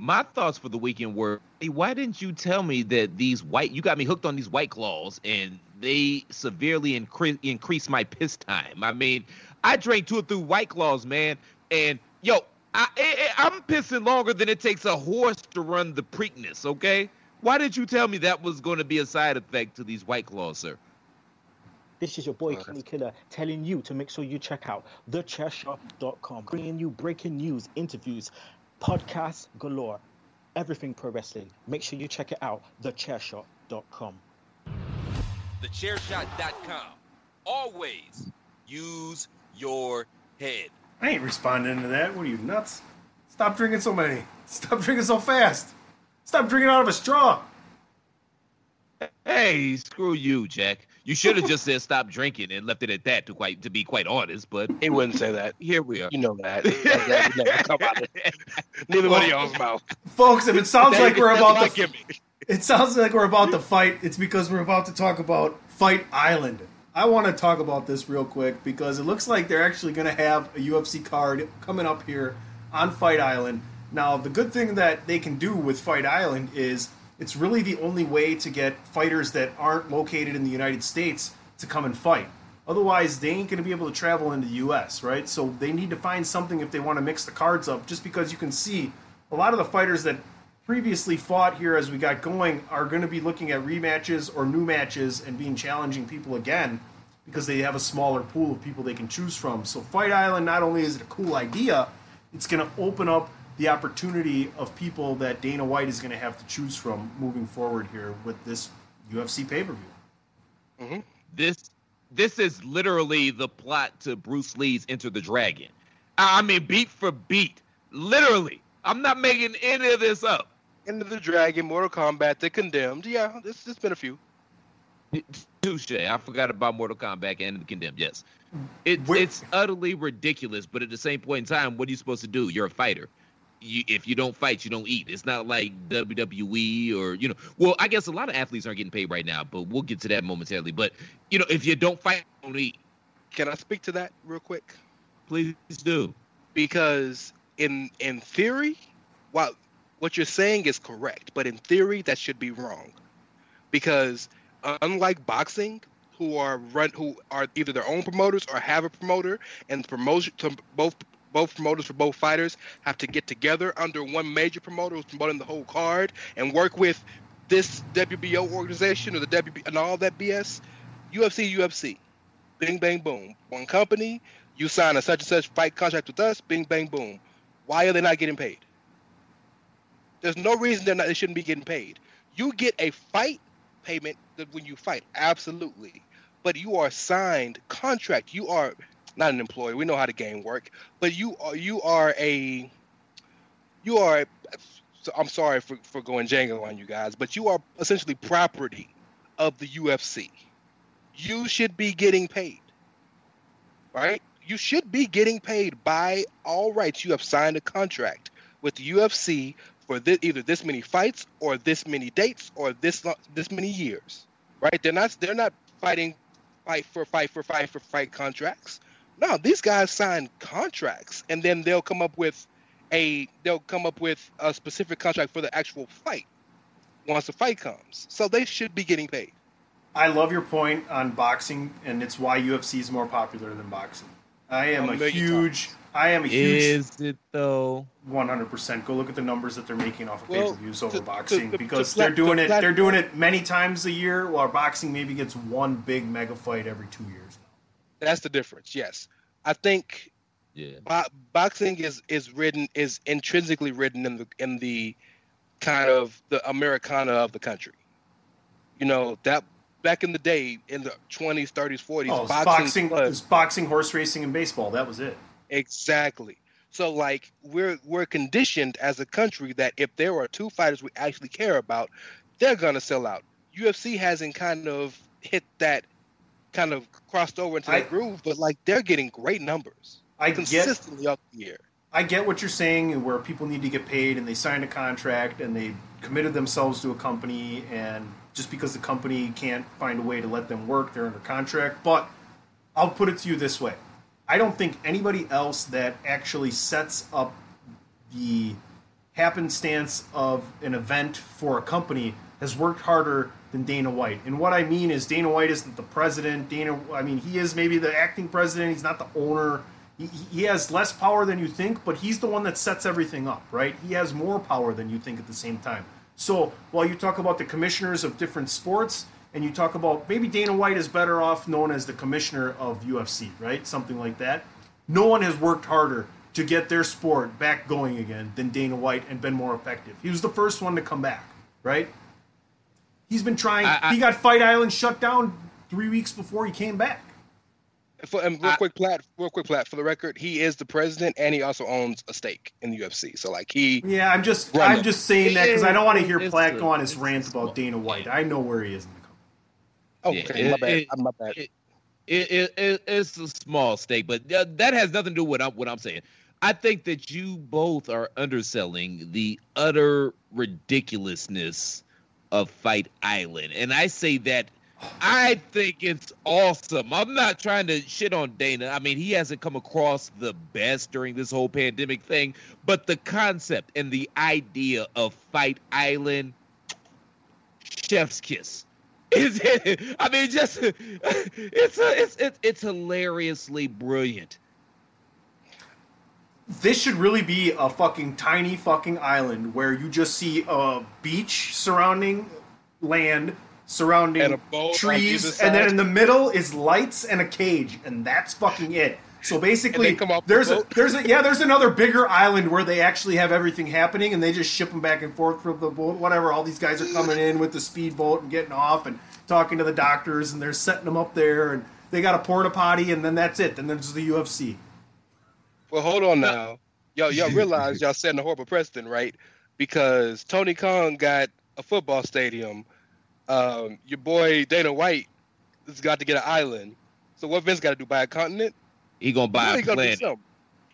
My thoughts for the weekend were, hey, why didn't you tell me that these white you got me hooked on these white claws and they severely increase increase my piss time. I mean, I drank two or three white claws, man, and yo, I, I I'm pissing longer than it takes a horse to run the Preakness, okay? Why did you tell me that was going to be a side effect to these white claws, sir? This is your boy Kenny Killer telling you to make sure you check out thechairshot.com, bringing you breaking news, interviews, podcasts galore, everything pro wrestling. Make sure you check it out, thechairshot.com. Thechairshot.com. Always use your head. I ain't responding to that. What are you nuts? Stop drinking so many. Stop drinking so fast. Stop drinking out of a straw. Hey, screw you, Jack. You should have just said stop drinking and left it at that. To quite to be quite honest, but he wouldn't say that. Here we are. You know that. that, would never come out of neither one of y'all's mouth. Folks, if it sounds That- like we're about my to, gimmick. it sounds like we're about to fight. It's because we're about to talk about Fight Island. I want to talk about this real quick because it looks like they're actually going to have a UFC card coming up here on Fight Island. Now, the good thing that they can do with Fight Island is it's really the only way to get fighters that aren't located in the United States to come and fight. Otherwise, they ain't going to be able to travel into the U.S., right? So they need to find something if they want to mix the cards up, just because you can see a lot of the fighters that previously fought here as we got going are going to be looking at rematches or new matches and being challenging people again because they have a smaller pool of people they can choose from. So Fight Island not only is it a cool idea, it's going to open up the opportunity of people that Dana White is going to have to choose from moving forward here with this UFC pay-per-view. Mm-hmm. This this is literally the plot to Bruce Lee's Enter the Dragon. I mean, beat for beat, literally. I'm not making any of this up. Enter the Dragon, Mortal Kombat, The Condemned. Yeah, this has been a few. Touche. I forgot about Mortal Kombat and the Condemned. Yes, it's it's utterly ridiculous. But at the same point in time, what are you supposed to do? You're a fighter. You, if you don't fight, you don't eat. It's not like WWE or you know. Well, I guess a lot of athletes aren't getting paid right now, but we'll get to that momentarily. But you know, if you don't fight, you don't eat. Can I speak to that real quick? Please do. Because in in theory, while what you're saying is correct, but in theory that should be wrong. Because unlike boxing, who are run who are either their own promoters or have a promoter, and promotion to both both promoters for both fighters have to get together under one major promoter who's promoting the whole card and work with this WBO organization or the WB and all that BS. UFC, UFC, bing bang boom. One company, you sign a such and such fight contract with us, bing bang boom. Why are they not getting paid? There's no reason they're not. They shouldn't be getting paid. You get a fight payment when you fight, absolutely. But you are signed contract. You are not an employee. We know how the game work. But you are you are a you are. So I'm sorry for for going Django on you guys, but you are essentially property of the UFC. You should be getting paid, right? You should be getting paid by all rights. You have signed a contract with the UFC for this, either this many fights or this many dates or this this many years, right? They're not they're not fighting fight for fight for fight for fight contracts. No, these guys sign contracts and then they'll come up with a they'll come up with a specific contract for the actual fight once the fight comes. So they should be getting paid. I love your point on boxing, and it's why UFC is more popular than boxing. I am A a, million huge. I am a huge. Is it though? One hundred percent. Go look at the numbers that they're making off of Well, pay-per-views over to- boxing to- to because plat- they're doing to it. plat- They're doing it many times a year, while boxing maybe gets one big mega fight every two years. That's the difference. Yes, I think Yeah. bo- boxing is is written is intrinsically written in the in the kind of the Americana of the country. You know that back in the day in the 20s, 30s, 40s, Oh, boxing, boxing, was it's boxing, horse racing, and baseball. That was it. exactly. So like we're we're conditioned as a country that if there are two fighters we actually care about, they're gonna sell out. UFC hasn't kind of hit that kind of crossed over into I- the groove, but like they're getting great numbers I get consistently up the year. I get what you're saying, where people need to get paid and they signed a contract and they committed themselves to a company, and just because the company can't find a way to let them work, they're under contract. But I'll put it to you this way I don't think anybody else that actually sets up the happenstance of an event for a company has worked harder than Dana White. And what I mean is Dana White isn't the president. Dana, I mean, he is maybe the acting president. He's not the owner. He, he has less power than you think, but he's the one that sets everything up, right? He has more power than you think at the same time. So while you talk about the commissioners of different sports, and you talk about maybe Dana White is better off known as the commissioner of UFC, right? Something like that. No one has worked harder to get their sport back going again than Dana White and been more effective. He was the first one to come back, right? He's been trying. I- I- he got Fight Island shut down three weeks before he came back. For, and real quick, plat, real quick, plat. For the record, he is the president, and he also owns a stake in the UFC. So, like, he. Yeah, I'm just I'm it. just saying that because I don't want to hear It's Platt a- go on his rant about Dana White. I know where he is in the company. Oh, Yeah, okay, my it- bad. it- my bad. It, it, it, it's a small stake, but that has nothing to do with what I'm, what I'm saying. I think that you both are underselling the utter ridiculousness of Fight Island. And I say that I think it's awesome. I'm not trying to shit on Dana. I mean, he hasn't come across the best during this whole pandemic thing, but the concept and the idea of Fight Island, chef's kiss. Is it? I mean, just it's a, it's it's it's hilariously brilliant. This should really be a fucking tiny fucking island where you just see a beach surrounding land, surrounding And trees, and then in the middle is lights and a cage, and that's fucking it. So basically, And they come off the there's a there's a yeah there's another bigger island where they actually have everything happening, and they just ship them back and forth from the boat. Whatever, all these guys are coming in with the speedboat and getting off and talking to the doctors, and they're setting them up there, and they got a porta potty, and then that's it. And then there's the UFC. Well, hold on now. Y'all, y'all realize y'all setting a horrible precedent, right? Because Tony Khan got a football stadium. Um, your boy Dana White has got to get an island. So what Vince got to do? Buy a continent? He gonna buy He a gonna planet.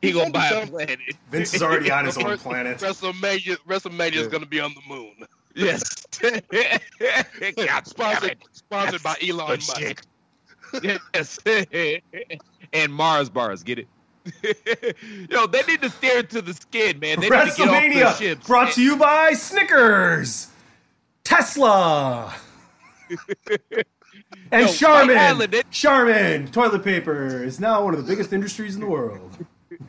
He He gonna gonna buy a planet. Vince is already on his own planet. WrestleMania, WrestleMania is going to be on the moon. Yes. God Sponsored, sponsored by Elon good Musk. yes. and Mars bars, get it? Yo, they need to steer into the skid, man. They need to get off WrestleMania ships. brought to you by Snickers, Tesla, and Yo, Charmin. Island, it- Charmin toilet paper is now one of the biggest industries in the world.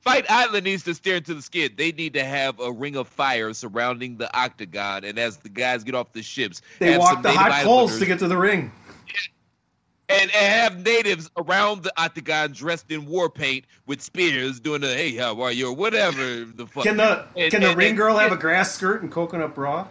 Fight Island needs to steer into the skid. They need to have a ring of fire surrounding the octagon, and as the guys get off the ships, They walk the hot coals to get to the ring. And, and have natives around the octagon dressed in war paint with spears doing the hey how are you or whatever the fuck. Can the And- can the and- ring and- girl have a grass skirt and coconut bra?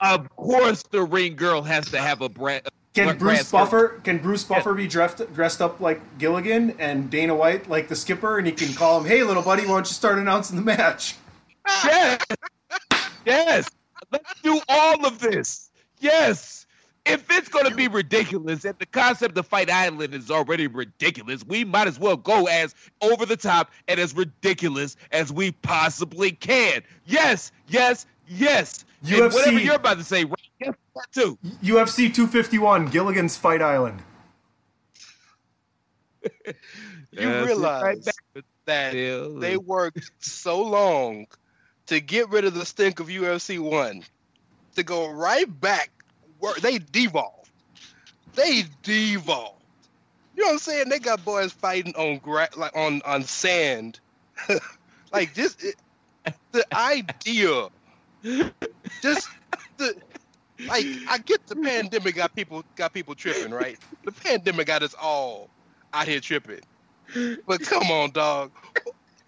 Of course, the ring girl has to have a bra- Can Bruce grass skirt. Buffer can Bruce Buffer be dressed dressed up like Gilligan and Dana White like the skipper, and he can call him, "Hey, little buddy, why don't you start announcing the match?" Yes, yes. Let's do all of this. Yes. If it's going to be ridiculous, and the concept of Fight Island is already ridiculous, we might as well go as over the top and as ridiculous as we possibly can. Yes, yes, yes. And UFC whatever you're about to say, right? Yes, that too. UFC 251, Gilligan's Fight Island. You Yeah, realize right that Still- they worked so long to get rid of the stink of UFC one to go right back where they devolved. They devolved. You know what I'm saying? They got boys fighting on gra- like on on sand. like just the idea just the like I get the pandemic got people got people tripping, right? The pandemic got us all out here tripping. But come on, dog.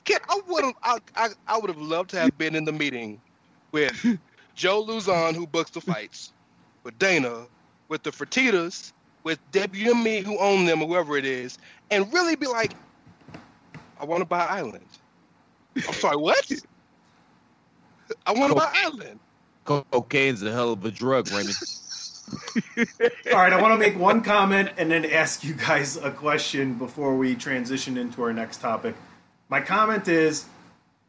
Can, I would have I, I, I would have loved to have been in the meeting with Joe Luzon who books the fights, with Dana, with the Fertitas, with WME who own them or whoever it is, and really be like, I want to buy Island. I'm sorry, what? I want to buy Island. Cocaine's a hell of a drug, Raymond. All right, I want to make one comment and then ask you guys a question before we transition into our next topic. My comment is,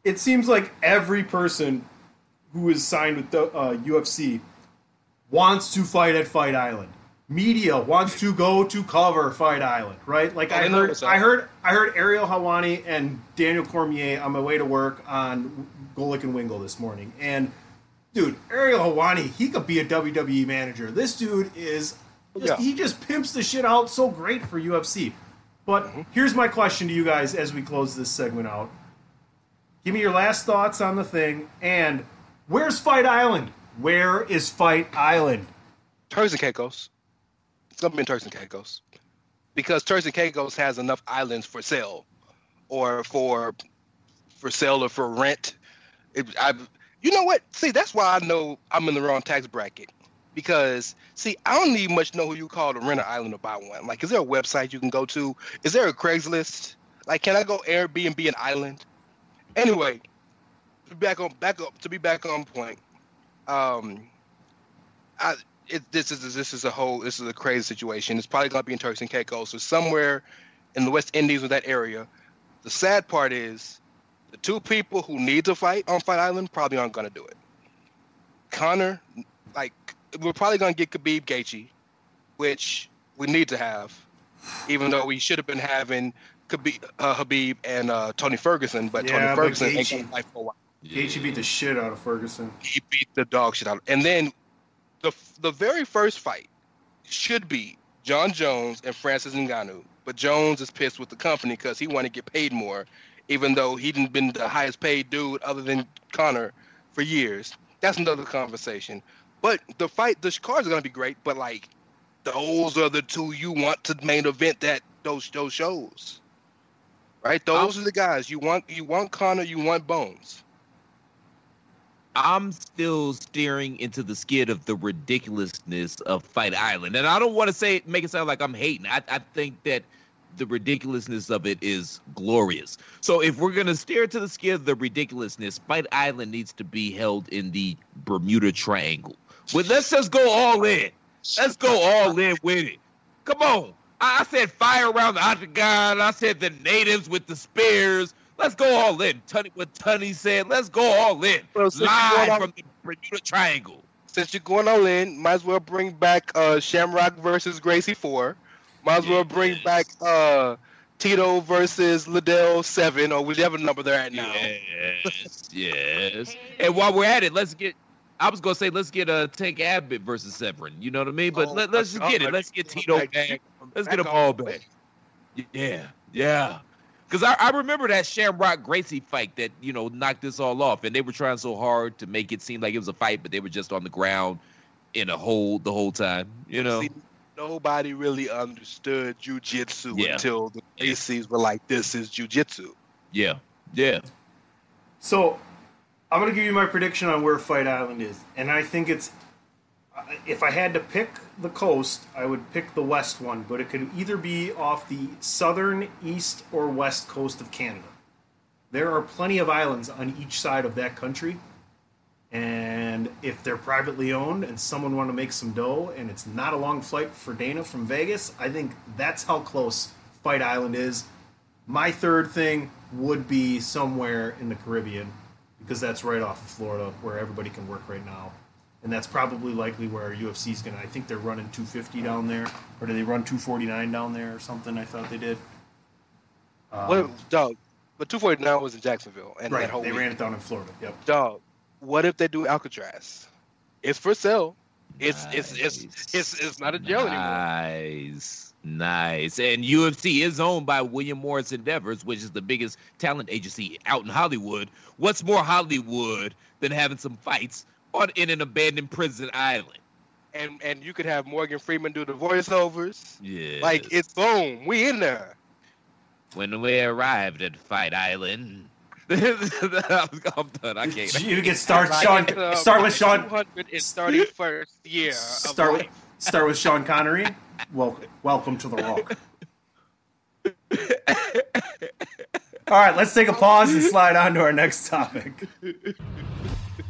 it seems like every person who is signed with the uh, UFC wants to fight at Fight Island. Media wants to go to cover Fight Island, right? Like Oh, I heard. I heard, I heard Ariel Helwani and Daniel Cormier on my way to work on Golic and Wingo this morning, and dude, Ariel Helwani, he could be a WWE manager. This dude is, just, Yeah. he just pimps the shit out so great for UFC. But Mm-hmm. here's my question to you guys as we close this segment out. Give me your last thoughts on the thing, and where's Fight Island? Where is Fight Island? Turks and Caicos. It's gonna be in Turks and Caicos because Turks and Caicos has enough islands for sale, or for for sale or for rent. It, I, you know what? See, that's why I know I'm in the wrong tax bracket. Because see, I don't even much know who you call to rent an island or buy one. Like, is there a website you can go to? Is there a Craigslist? Like, can I go Airbnb an island? Anyway, back on back up to be back on point. Um, I it, this is this is a whole this is a crazy situation. It's probably gonna be in Turks and Caicos or somewhere in the West Indies or that area. The sad part is the two people who need to fight on Fight Island probably aren't gonna do it. Connor, like we're probably gonna get Khabib Gaethje, which we need to have, even though we should have been having Khabib, uh, Habib and uh, Tony Ferguson, but Yeah, Tony but Ferguson ain't Gaethje- gonna fight for a while. Gaethje beat the shit out of Ferguson. He beat the dog shit out. Of And then the the very first fight should be Jon Jones and Francis Ngannou, but Jones is pissed with the company because he wanted to get paid more, even though he didn't been the highest paid dude other than Connor for years. That's another conversation. But the fight, the cards are gonna be great. But like, those are the two you want to main event that those those shows, right? Those are the guys you want. You want Connor. You want Bones. I'm still staring into the skid of the ridiculousness of Fight Island. And I don't want to say it, make it sound like I'm hating. I, I think that the ridiculousness of it is glorious. So if we're gonna stare to the skid of the ridiculousness, Fight Island needs to be held in the Bermuda Triangle. Well, let's just go all in. Let's go all in with it. Come on. I, I said fire around the octagon. I said the natives with the spears. Let's go all in. Tunny, what Tunny said. Let's go all in. Well, Live going from the Bermuda Triangle. since you're going all in, might as well bring back uh, Shamrock versus Gracie Four. Might as well bring back uh, Tito versus Liddell Seven or whichever number they're at now. Yes, yes. And while we're at it, let's get. I was gonna say let's get uh Tank Abbott versus Severn. You know what I mean? But Oh, let, let's just get it. Let's get Tito back. Let's get them all back. Yeah, yeah. Because I, I remember that Shamrock Gracie fight that you know knocked this all off, and they were trying so hard to make it seem like it was a fight, but they were just on the ground in a hole the whole time. You know? See, nobody really understood jujitsu Yeah. until the ACs were like, "This is jujitsu." Yeah, yeah. So, I'm going to give you my prediction on where Fight Island is, and I think it's. If I had to pick the coast, I would pick the west one, but it could either be off the southern, east, or west coast of Canada. There are plenty of islands on each side of that country, and if they're privately owned and someone want to make some dough, and it's not a long flight for Dana from Vegas, I think that's how close Fight Island is. My third thing would be somewhere in the Caribbean because that's right off of Florida where everybody can work right now. And that's probably likely where UFC is going to. I think they're running 250 down there. Or do they run 249 down there or something? I thought they did. Um, what, dog? But 249 was in Jacksonville, and right. that whole They week. ran it down in Florida. Yep. dog. What if they do Alcatraz? It's for sale. It's it's it's it's it's not a jail anymore. Nice, nice. And UFC is owned by William Morris Endeavors, which is the biggest talent agency out in Hollywood. What's more Hollywood than having some fights on in an abandoned prison island? And and you could have Morgan Freeman do the voiceovers. Yeah. Like it's boom, we in there. when we arrived at Fight Island. I'm done. I can't. You can start Sean. Um, start with Sean. 231st year. Start with start with Sean Connery. Well, welcome to the Rock. All right, let's take a pause and slide on to our next topic.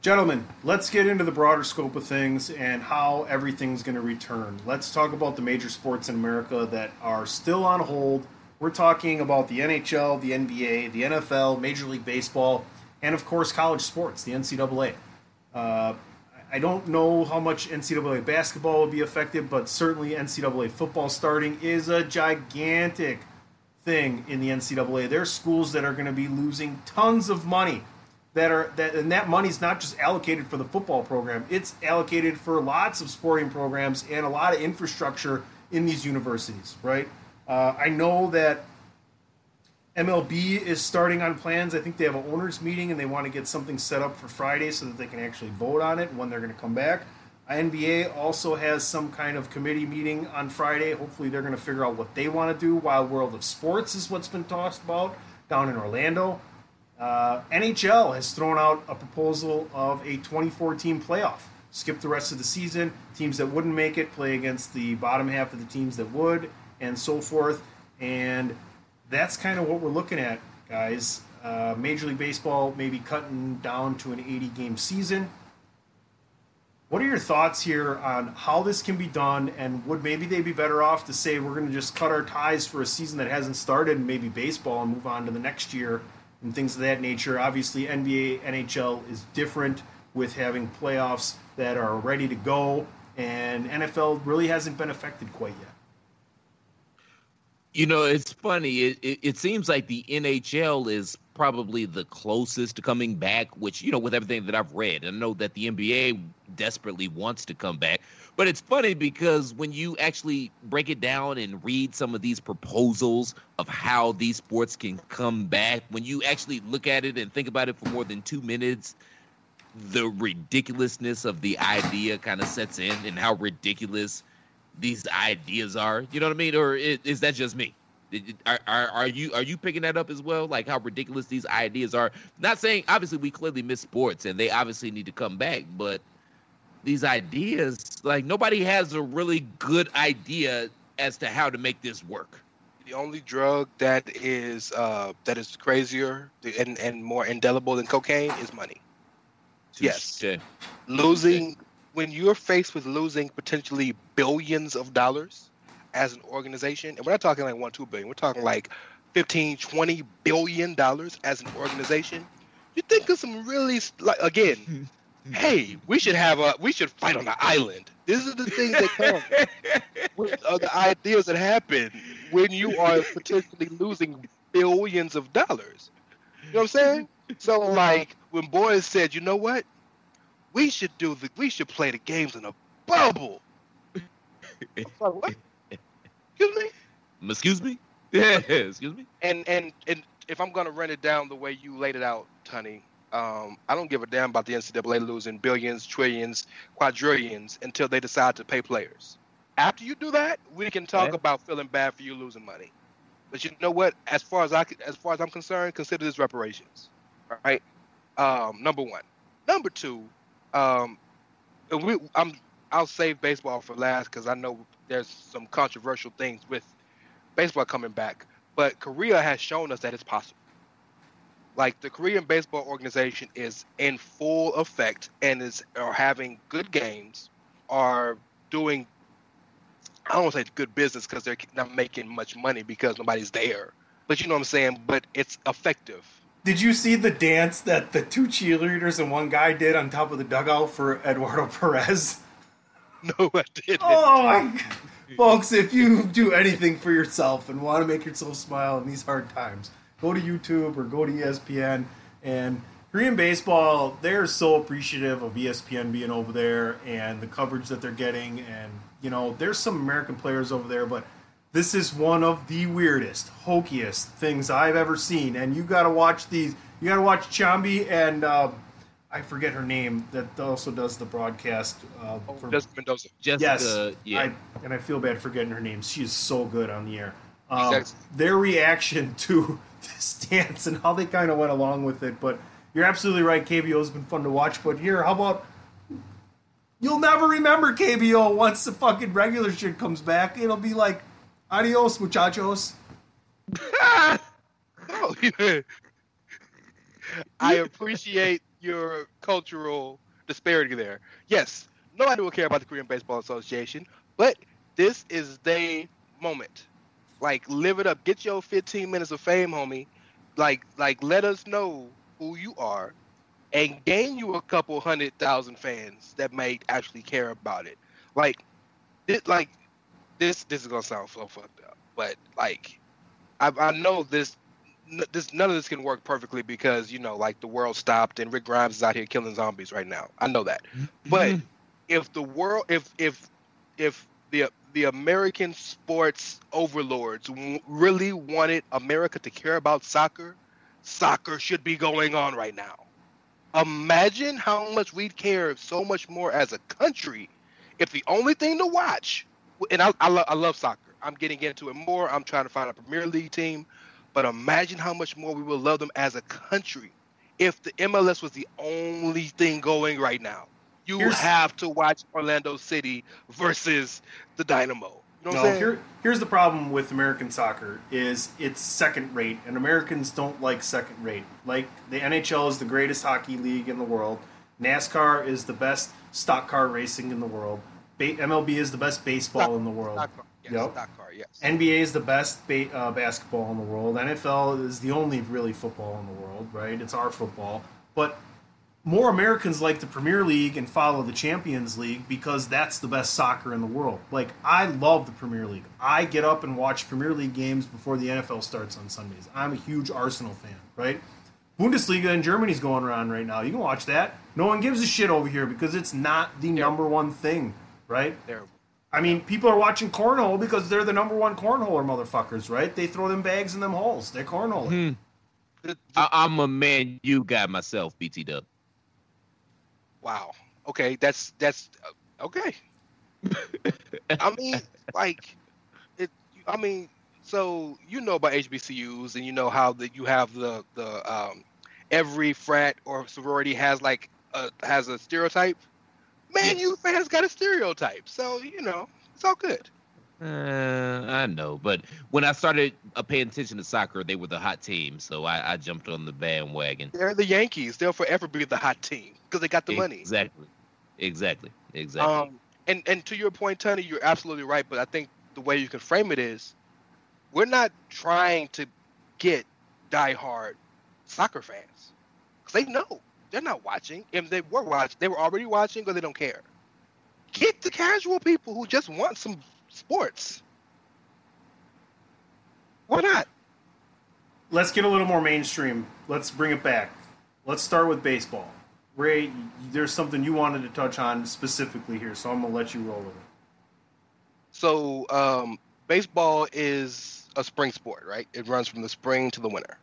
Gentlemen, let's get into the broader scope of things and how everything's going to return. Let's talk about the major sports in America that are still on hold. We're talking about the NHL, the NBA, the NFL, Major League Baseball, and of course college sports, the NCAA. Uh, I don't know how much NCAA basketball will be affected, but certainly NCAA football starting is a gigantic thing in the NCAA. There are schools that are going to be losing tons of money. That are that and that money's not just allocated for the football program; it's allocated for lots of sporting programs and a lot of infrastructure in these universities. Right? Uh, I know that MLB is starting on plans. I think they have an owners meeting and they want to get something set up for Friday so that they can actually vote on it when they're going to come back. NBA also has some kind of committee meeting on Friday. Hopefully, they're going to figure out what they want to do. Wild World of Sports is what's been talked about down in Orlando. Uh, NHL has thrown out a proposal of a 24 playoff. Skip the rest of the season. Teams that wouldn't make it play against the bottom half of the teams that would, and so forth. And that's kind of what we're looking at, guys. Uh, Major League Baseball maybe cutting down to an 80 game season. What are your thoughts here on how this can be done, and would maybe they be better off to say we're going to just cut our ties for a season that hasn't started, and maybe baseball, and move on to the next year and things of that nature? Obviously, NBA, NHL is different with having playoffs that are ready to go, and NFL really hasn't been affected quite yet. You know, it's funny. It, it, it seems like the NHL is probably the closest to coming back, which, you know, with everything that I've read, I know that the NBA desperately wants to come back. But it's funny because when you actually break it down and read some of these proposals of how these sports can come back, when you actually look at it and think about it for more than two minutes, the ridiculousness of the idea kind of sets in and how ridiculous these ideas are. You know what I mean? Or is, is that just me? Are, are, are you are you picking that up as well? Like how ridiculous these ideas are. Not saying obviously we clearly miss sports and they obviously need to come back, but these ideas like nobody has a really good idea as to how to make this work. The only drug that is uh, that is crazier and, and more indelible than cocaine is money. Yes, Okay. losing when you're faced with losing potentially billions of dollars as an organization, and we're not talking like one, two billion, we're talking like 15, 20 billion dollars as an organization. You think of some really like again, hey, we should have a we should fight on the island. These are the things that come with uh, the ideas that happen when you are potentially losing billions of dollars. You know what I'm saying? So like when boys said, you know what? We should do the we should play the games in a bubble. what? Excuse me? Excuse me? Yeah, excuse me. And and and if I'm gonna run it down the way you laid it out, Tunny, um, I don't give a damn about the NCAA losing billions, trillions, quadrillions until they decide to pay players. After you do that, we can talk about feeling bad for you losing money. But you know what? As far as I as far as I'm concerned, consider this reparations. All right. Um, number one. Number two. Um, and we, I'm I'll save baseball for last because I know there's some controversial things with baseball coming back. But Korea has shown us that it's possible. Like the Korean baseball organization is in full effect and is are having good games, are doing I don't want to say good business because they're not making much money because nobody's there. But you know what I'm saying? But it's effective. Did you see the dance that the two cheerleaders and one guy did on top of the dugout for Eduardo Perez? No, I didn't. Oh my. Folks, if you do anything for yourself and want to make yourself smile in these hard times, go to YouTube or go to ESPN. And Korean baseball, they're so appreciative of ESPN being over there and the coverage that they're getting. And, you know, there's some American players over there, but this is one of the weirdest, hokiest things I've ever seen. And you got to watch these. You got to watch Chambi and uh, I forget her name that also does the broadcast. Uh, for, Jessica Mendoza. Jessica, yes, yeah. I, and I feel bad forgetting her name. She is so good on the air. Um, Exactly. their reaction to this dance and how they kind of went along with it, but you're absolutely right. KBO's been fun to watch, but here, how about you'll never remember KBO once the fucking regular shit comes back. It'll be like, adios, muchachos. Oh, yeah. I appreciate your cultural disparity there. Yes, nobody will care about the Korean Baseball Association, but this is their moment. Like, live it up. Get your 15 minutes of fame, homie. Like, like, let us know who you are, and gain you a couple hundred thousand fans that might actually care about it. Like, it, like this. This is gonna sound so fucked up, but like, I, I know this this none of this can work perfectly because you know like the world stopped and Rick Grimes is out here killing zombies right now. I know that. Mm-hmm. But if the world if if if the the American sports overlords really wanted America to care about soccer, soccer should be going on right now. Imagine how much we'd care so much more as a country if the only thing to watch, and I, I, lo- I love soccer. I'm getting into it more. I'm trying to find a Premier League team. But imagine how much more we will love them as a country if the MLS was the only thing going right now. You Here's- have to watch Orlando City versus the Dynamo. You know what no, here, here's the problem with American soccer is it's second rate, and Americans don't like second rate. Like the NHL is the greatest hockey league in the world. NASCAR is the best stock car racing in the world. Ba- MLB is the best baseball in the world. Stock car, yes, Yep. stock car, yes. NBA is the best ba- uh, basketball in the world. NFL is the only really football in the world, right? It's our football. But more Americans like the Premier League and follow the Champions League because that's the best soccer in the world. Like, I love the Premier League. I get up and watch Premier League games before the NFL starts on Sundays. I'm a huge Arsenal fan, right? Bundesliga in Germany's going around right now. You can watch that. No one gives a shit over here because it's not the number one thing, right? Terrible. I mean, people are watching cornhole because they're the number one cornholer motherfuckers, right? They throw them bags in them holes. They're cornholing. Hmm. I, I'm a man, you guy myself, BT Dub. Wow. Okay, that's that's uh, okay. I mean, like, it. I mean, so you know about HBCUs, and you know how that you have the the um, every frat or sorority has like a, has a stereotype. Man, you fans got a stereotype, so you know it's all good. Uh, I know, but when I started uh, paying attention to soccer, they were the hot team, so I, I jumped on the bandwagon. They're the Yankees. They'll forever be the hot team because they got the money. Exactly, exactly, exactly. Um, and and to your point, Tony, you're absolutely right. But I think the way you can frame it is, we're not trying to get diehard soccer fans because they know they're not watching. If they were watching, they were already watching, or they don't care. Get the casual people who just want some sports. Why not? Let's get a little more mainstream. Let's bring it back. Let's start with baseball. Ray, there's something you wanted to touch on specifically here, so I'm gonna let you roll with it. So um, baseball is a spring sport, right? It runs from the spring to the winter.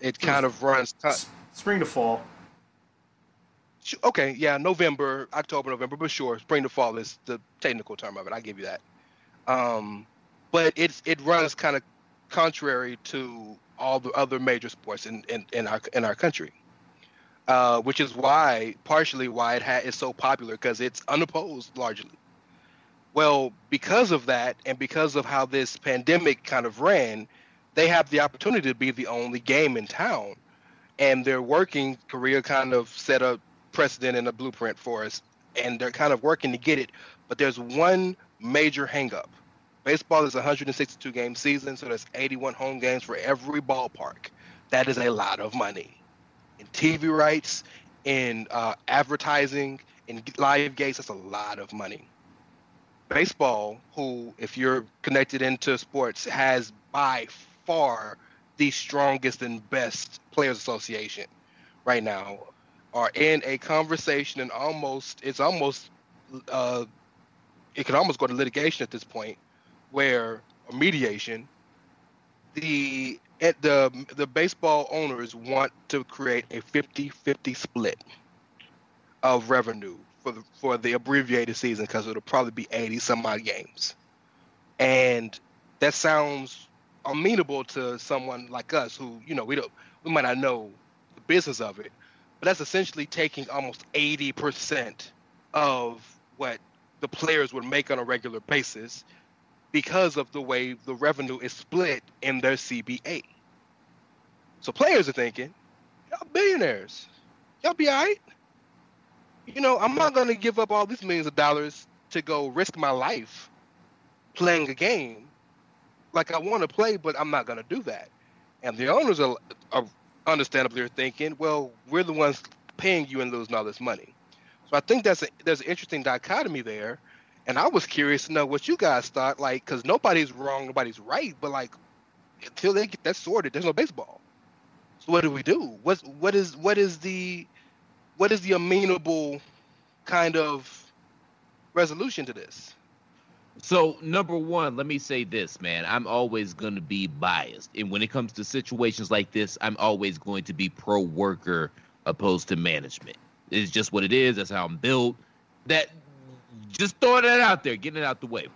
It kind of runs. spring to fall. Okay, yeah, November, October, November, but sure, spring to fall is the technical term of it. I give you that. Um, but it's it runs kind of contrary to all the other major sports in, in, in our in our country, uh, which is why partially why it ha- is so popular because it's unopposed largely. Well, because of that, and because of how this pandemic kind of ran, they have the opportunity to be the only game in town, and they're working. Korea kind of set a precedent and a blueprint for us, and they're kind of working to get it. But there's one major hangup. Baseball is a 162 game season, so there's 81 home games for every ballpark. That is a lot of money in TV rights, in uh, advertising, in live gates. That's a lot of money. Baseball, who, if you're connected into sports, has by far the strongest and best players association right now, are in a conversation and almost it's almost uh, it could almost go to litigation at this point, where or mediation. The at the the baseball owners want to create a 50-50 split of revenue for the for the abbreviated season because it'll probably be 80 some odd games. And that sounds amenable to someone like us who, you know, we don't we might not know the business of it, but that's essentially taking almost 80% of what the players would make on a regular basis because of the way the revenue is split in their CBA. So players are thinking, y'all billionaires, y'all be all right. You know, I'm not going to give up all these millions of dollars to go risk my life playing a game like I want to play, but I'm not going to do that. And the owners are, are understandably are thinking, well, we're the ones paying you and losing all this money. So I think that's a, there's an interesting dichotomy there. And I was curious to know what you guys thought, like, because nobody's wrong, nobody's right, but like, until they get that sorted, there's no baseball. So what do we do? What what is what is the what is the amenable kind of resolution to this? So number one, let me say this, man. I'm always going to be biased, and when it comes to situations like this, I'm always going to be pro worker opposed to management. It's just what it is. That's how I'm built. That just throwing that out there, getting it out the way.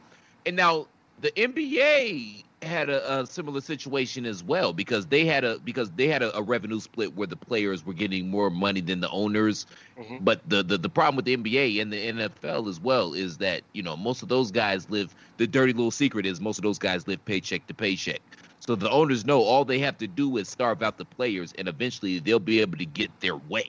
And now the NBA had a, a, similar situation as well because they had a because they had a, a, revenue split where the players were getting more money than the owners. Mm-hmm. But the, the the problem with the NBA and the NFL as well is that you know most of those guys live. The dirty little secret is most of those guys live paycheck to paycheck. So the owners know all they have to do is starve out the players, and eventually they'll be able to get their way.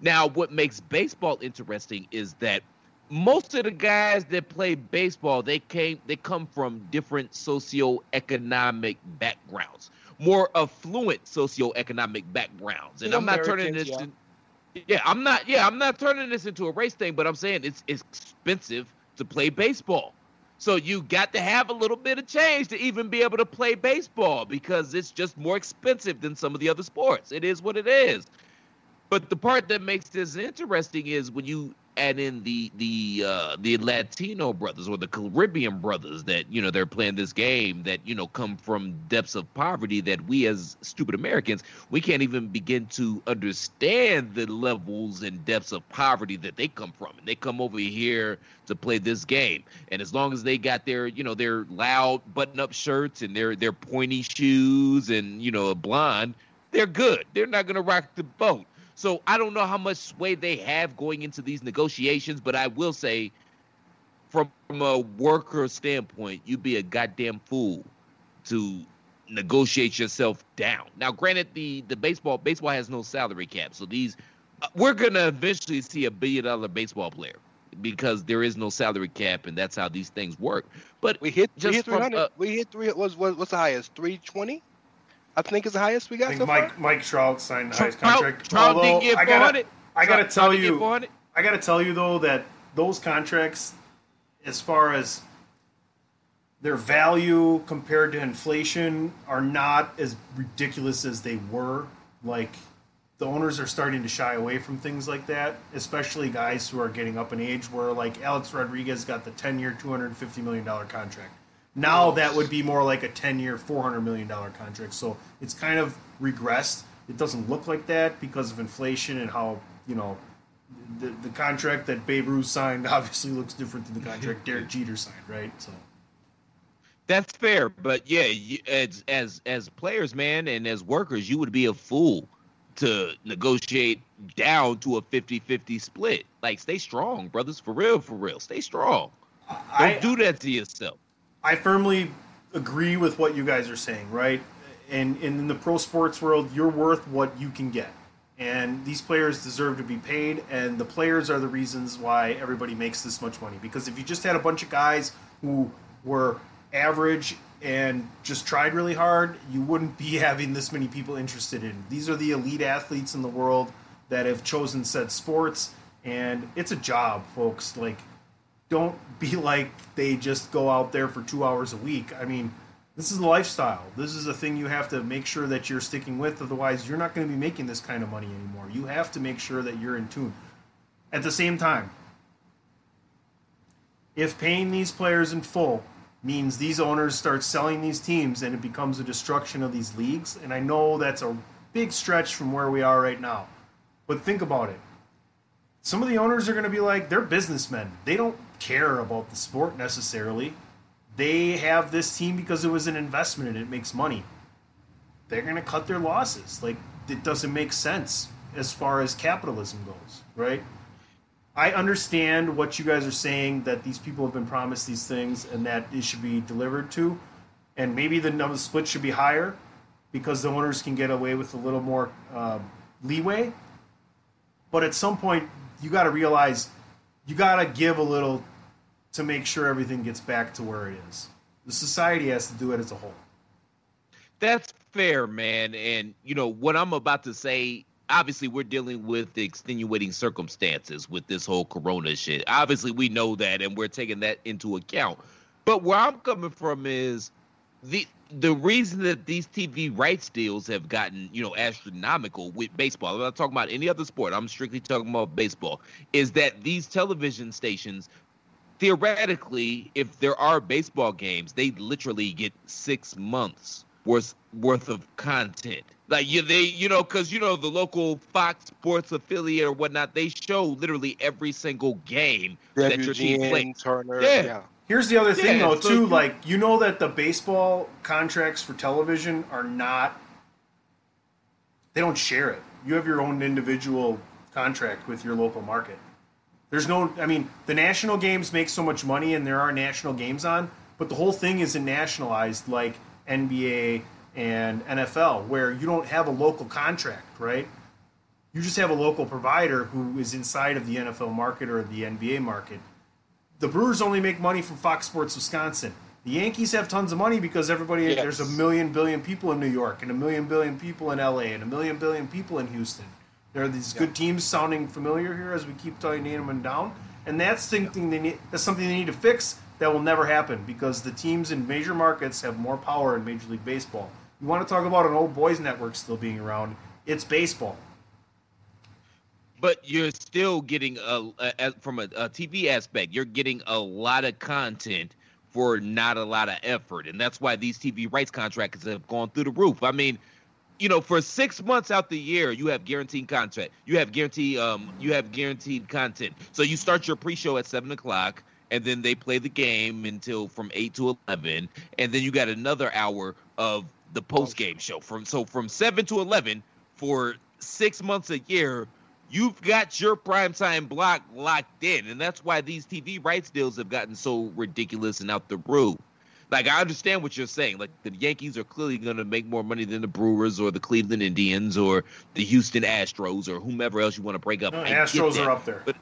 Now, what makes baseball interesting is that most of the guys that play baseball they came they come from different socioeconomic backgrounds more affluent socioeconomic backgrounds. And i'm not turning this yeah. In, yeah i'm not yeah i'm not turning this into a race thing but i'm saying it's, it's expensive to play baseball. So you got to have a little bit of change to even be able to play baseball because it's just more expensive than some of the other sports. It is what it is but the part that makes this interesting is when you add in the the uh, the Latino brothers or the Caribbean brothers that you know they're playing this game that you know come from depths of poverty that we as stupid Americans we can't even begin to understand the levels and depths of poverty that they come from. And they come over here to play this game. And as long as they got their you know their loud button up shirts and their their pointy shoes and you know a blonde they're good. They're not to rock the boat so I don't know how much sway they have going into these negotiations, but I will say, from, from a worker standpoint, you'd be a goddamn fool to negotiate yourself down. Now, granted, the the baseball baseball has no salary cap, so these uh, we're gonna eventually see a billion dollar baseball player because there is no salary cap, and that's how these things work. But we hit just we hit three hundred. Uh, we hit three. Was what's the highest? Three twenty. I think is the highest we got. I think so Mike far? Mike Trout signed the highest contract. Trout, Trout didn't get I gotta, I gotta tell you, I gotta tell you though that those contracts, as far as their value compared to inflation, are not as ridiculous as they were. Like the owners are starting to shy away from things like that, especially guys who are getting up in age. Where like Alex Rodriguez got the ten-year, two hundred fifty million dollar contract. Now that would be more like a 10 year, $400 million contract. So it's kind of regressed. It doesn't look like that because of inflation and how, you know, the, the contract that Babe Ruth signed obviously looks different than the contract Derek Jeter signed, right? So that's fair, but yeah, as as as players, man, and as workers, you would be a fool to negotiate down to a 50-50 split. Like, stay strong, brothers, for real, for real. Stay strong. Don't I, do that to yourself. I firmly agree with what you guys are saying, right? And, and in the pro sports world, you're worth what you can get. And these players deserve to be paid, and the players are the reasons why everybody makes this much money. Because if you just had a bunch of guys who were average and just tried really hard, you wouldn't be having this many people interested in. These are the elite athletes in the world that have chosen said sports, and it's a job, folks. Like don't be like they just go out there for two hours a week. I mean, this is a lifestyle. This is a thing you have to make sure that you're sticking with. Otherwise, you're not going to be making this kind of money anymore. You have to make sure that you're in tune. At the same time, if paying these players in full means these owners start selling these teams and it becomes a destruction of these leagues, and I know that's a big stretch from where we are right now, but think about it. Some of the owners are going to be like, they're businessmen. They don't care about the sport necessarily. They have this team because it was an investment and it makes money. They're going to cut their losses. Like, it doesn't make sense as far as capitalism goes, right? I understand what you guys are saying that these people have been promised these things and that it should be delivered to, and maybe the number split should be higher because the owners can get away with a little more uh, leeway. But at some point, you got to realize you got to give a little to make sure everything gets back to where it is. The society has to do it as a whole. That's fair, man. And you know what I'm about to say. Obviously, we're dealing with the extenuating circumstances with this whole Corona shit. Obviously, we know that, and we're taking that into account. But where I'm coming from is the the reason that these TV rights deals have gotten, you know, astronomical with baseball. I'm not talking about any other sport. I'm strictly talking about baseball. Is that these television stations theoretically, if there are baseball games, they literally get six months worth worth of content. Like you, they, you know, because you know the local Fox Sports affiliate or whatnot, they show literally every single game that your team WGN, plays. Turner, Yeah. yeah. Here's the other thing, Yeah, though, so too. you- Like, you know that the baseball contracts for television are not. They don't share it. You have your own individual contract with your local market. There's no. I mean, the national games make so much money, and there are national games on, but the whole thing isn't nationalized like NBA and NFL, where you don't have a local contract, right? You just have a local provider who is inside of the NFL market or the NBA market the Brewers only make money from Fox Sports Wisconsin. The Yankees have tons of money because everybody Yes. there's a million billion people in New York and a million billion people in LA and a million billion people in Houston. There are these good teams sounding familiar here as we keep telling naming them down, and that's something they need. That's something they need to fix. That will never happen because the teams in major markets have more power in Major League Baseball. You want to talk about an old boys network still being around? It's baseball. but you're still getting a, a, a- from a, a TV aspect, you're getting a lot of content for not a lot of effort, and that's why these TV rights contracts have gone through the roof. I mean, you know, for six months out the year, you have guaranteed content. You have guaranteed, um, you have guaranteed content. So you start your pre-show at seven o'clock, and then they play the game until from eight to eleven, and then you got another hour of the post-game show from so from seven to eleven for six months a year. You've got your primetime block locked in, and that's why these TV rights deals have gotten so ridiculous and out the roof. Like I understand what you're saying. Like the Yankees are clearly going to make more money than the Brewers or the Cleveland Indians or the Houston Astros or whomever else you want to break up. Mm, no, Astros are up there. But